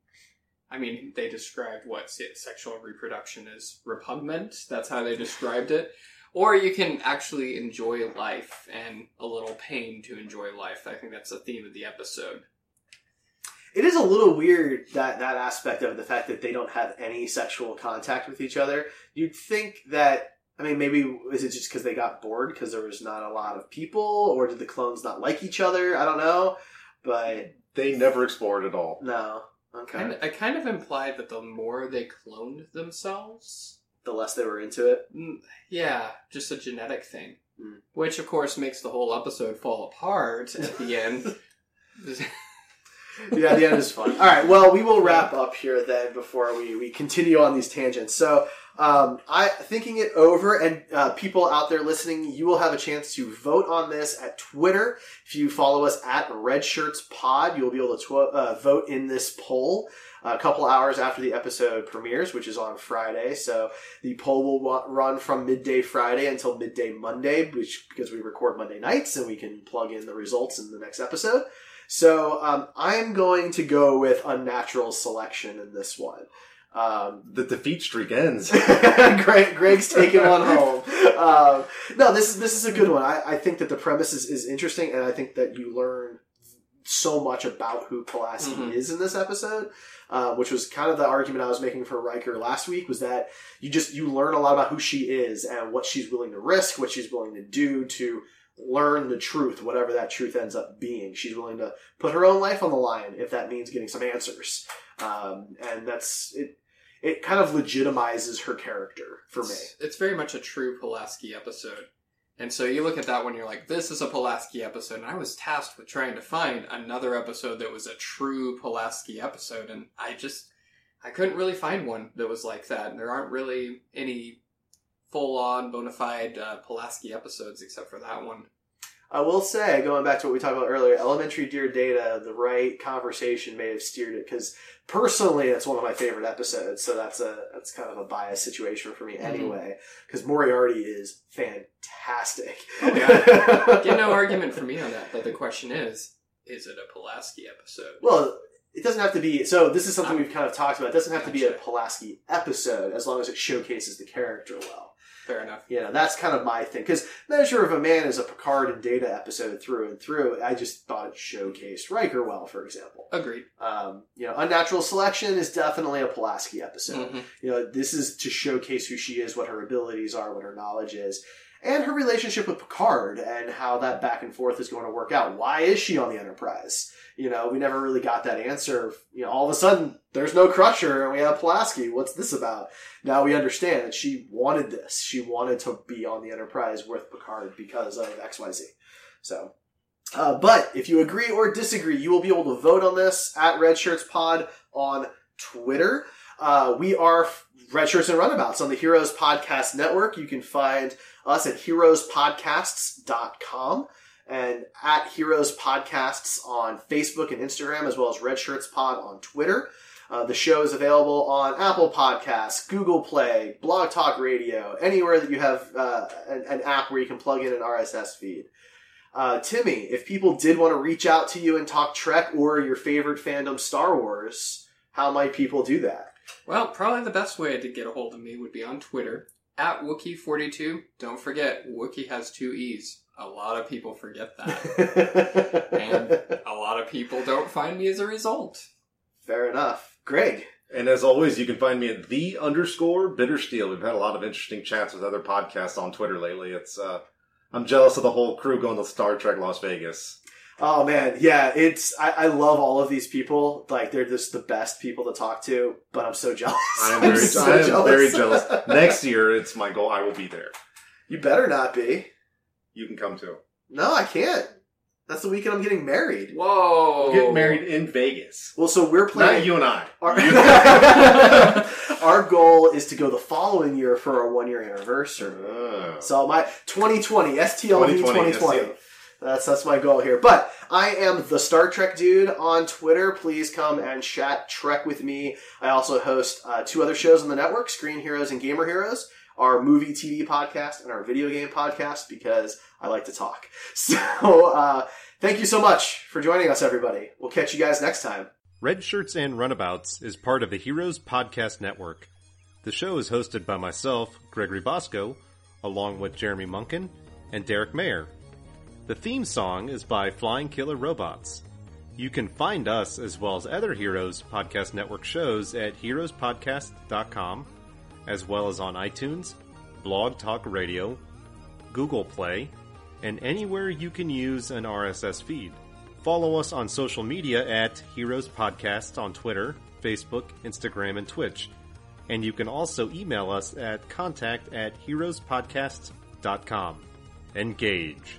I mean, they described what sexual reproduction is repugnant. That's how they described it. Or you can actually enjoy life and a little pain to enjoy life. I think that's the theme of the episode. It is a little weird that that aspect of the fact that they don't have any sexual contact with each other. You'd think that. I mean, maybe is it just because they got bored because there was not a lot of people, or did the clones not like each other? I don't know, but They never explored at all. no. Okay. Kind of, I kind of implied that the more they cloned themselves, the less they were into it. mm, yeah, just a genetic thing. Hmm. Which, of course, makes the whole episode fall apart at the end. [LAUGHS] [LAUGHS] yeah, the end is fun. All right, well, we will wrap up here then before we, we continue on these tangents. So um, I thinking it over, and uh, people out there listening, you will have a chance to vote on this at Twitter. If you follow us at Red Shirts Pod, you'll be able to tw- uh, vote in this poll a couple hours after the episode premieres, which is on Friday. So the poll will wa- run from midday Friday until midday Monday, which because we record Monday nights and we can plug in the results in the next episode. So um, I'm going to go with unnatural selection in this one. Um, The defeat streak ends. [LAUGHS] Greg, Greg's taking one home. Um, no, this is this is a good one. I, I think that the premise is, is interesting, and I think that you learn so much about who Pulaski Mhm. is in this episode, uh, which was kind of the argument I was making for Riker last week. Was that you just you learn a lot about who she is and what she's willing to risk, what she's willing to do to learn the truth, whatever that truth ends up being. She's willing to put her own life on the line if that means getting some answers, um, and that's it. It kind of legitimizes her character for me. It's, it's very much a true Pulaski episode. And so you look at that one, you're like, this is a Pulaski episode. And I was tasked with trying to find another episode that was a true Pulaski episode. And I just, I couldn't really find one that was like that. And there aren't really any full on bona fide uh, Pulaski episodes except for that one. I will say, going back to what we talked about earlier, elementary dear data, the right conversation may have steered it because personally, it's one of my favorite episodes. So that's a that's kind of a biased situation for me mm-hmm. anyway. Because Moriarty is fantastic. Oh, [LAUGHS] Get no argument from me on that. But the question is, is it a Pulaski episode? Well, it doesn't have to be. So this is something ah. we've kind of talked about. It doesn't have to be a Pulaski episode as long as it showcases the character well. Fair enough. You know, that's kind of my thing. Because Measure of a Man is a Picard and Data episode through and through. I just thought it showcased Riker well, for example. Agreed. Um, you know, Unnatural Selection is definitely a Pulaski episode. Mhm. You know, this is to showcase who she is, what her abilities are, what her knowledge is, and her relationship with Picard and how that back and forth is going to work out. Why is she on the Enterprise? You know, we never really got that answer. You know, all of a sudden, there's no Crusher and we have Pulaski. What's this about? Now we understand that she wanted this. She wanted to be on the Enterprise with Picard because of XYZ. So, uh, but if you agree or disagree, you will be able to vote on this at Red Shirts Pod on Twitter. Uh, we are Red Shirts and Runabouts on the Heroes Podcast Network. You can find us at heroespodcasts.com and at Heroes Podcasts on Facebook and Instagram, as well as Red Shirts Pod on Twitter. Uh, the show is available on Apple Podcasts, Google Play, Blog Talk Radio, anywhere that you have uh, an, an app where you can plug in an RSS feed. Uh, Timmy, if people did want to reach out to you and talk Trek or your favorite fandom, Star Wars, how might people do that? Well, probably the best way to get a hold of me would be on Twitter at Wookiee42. Don't forget, Wookiee has two E's. A lot of people forget that. [LAUGHS] and a lot of people don't find me as a result. Fair enough. Greg. And as always, you can find me at the underscore bittersteel. We've had a lot of interesting chats with other podcasts on Twitter lately. It's uh I'm jealous of the whole crew going to Star Trek Las Vegas. Oh man, yeah, it's I, I love all of these people. Like they're just the best people to talk to, but I'm so jealous. I am [LAUGHS] I'm very, so I am very jealous. Next year, it's my goal. I will be there. You better not be. You can come too. No, I can't. That's the weekend I'm getting married. Whoa! We'll get married in Vegas. Well, so we're Not planning. you and I. Our, [LAUGHS] our goal is to go the following year for our one year anniversary. Oh. So my 2020 STLV 2020. 2020. That's that's my goal here. But I am the Star Trek dude on Twitter. Please come and chat Trek with me. I also host uh, two other shows on the network: Screen Heroes and Gamer Heroes. Our movie TV podcast and our video game podcast because I like to talk. [LAUGHS] So uh, thank you so much for joining us, everybody. We'll catch you guys next time. Red Shirts and Runabouts is part of the Heroes Podcast Network. The show is hosted by myself, Gregory Bosco, along with Jeremy Munkin and Derek Mayer. The theme song is by Flying Killer Robots. You can find us as well as other Heroes Podcast Network shows at heroespodcast.com, as well as on iTunes, Blog Talk Radio, Google Play, and anywhere you can use an RSS feed. Follow us on social media at Heroes Podcast on Twitter, Facebook, Instagram, and Twitch. And you can also email us at contact at heroespodcast.com. Engage.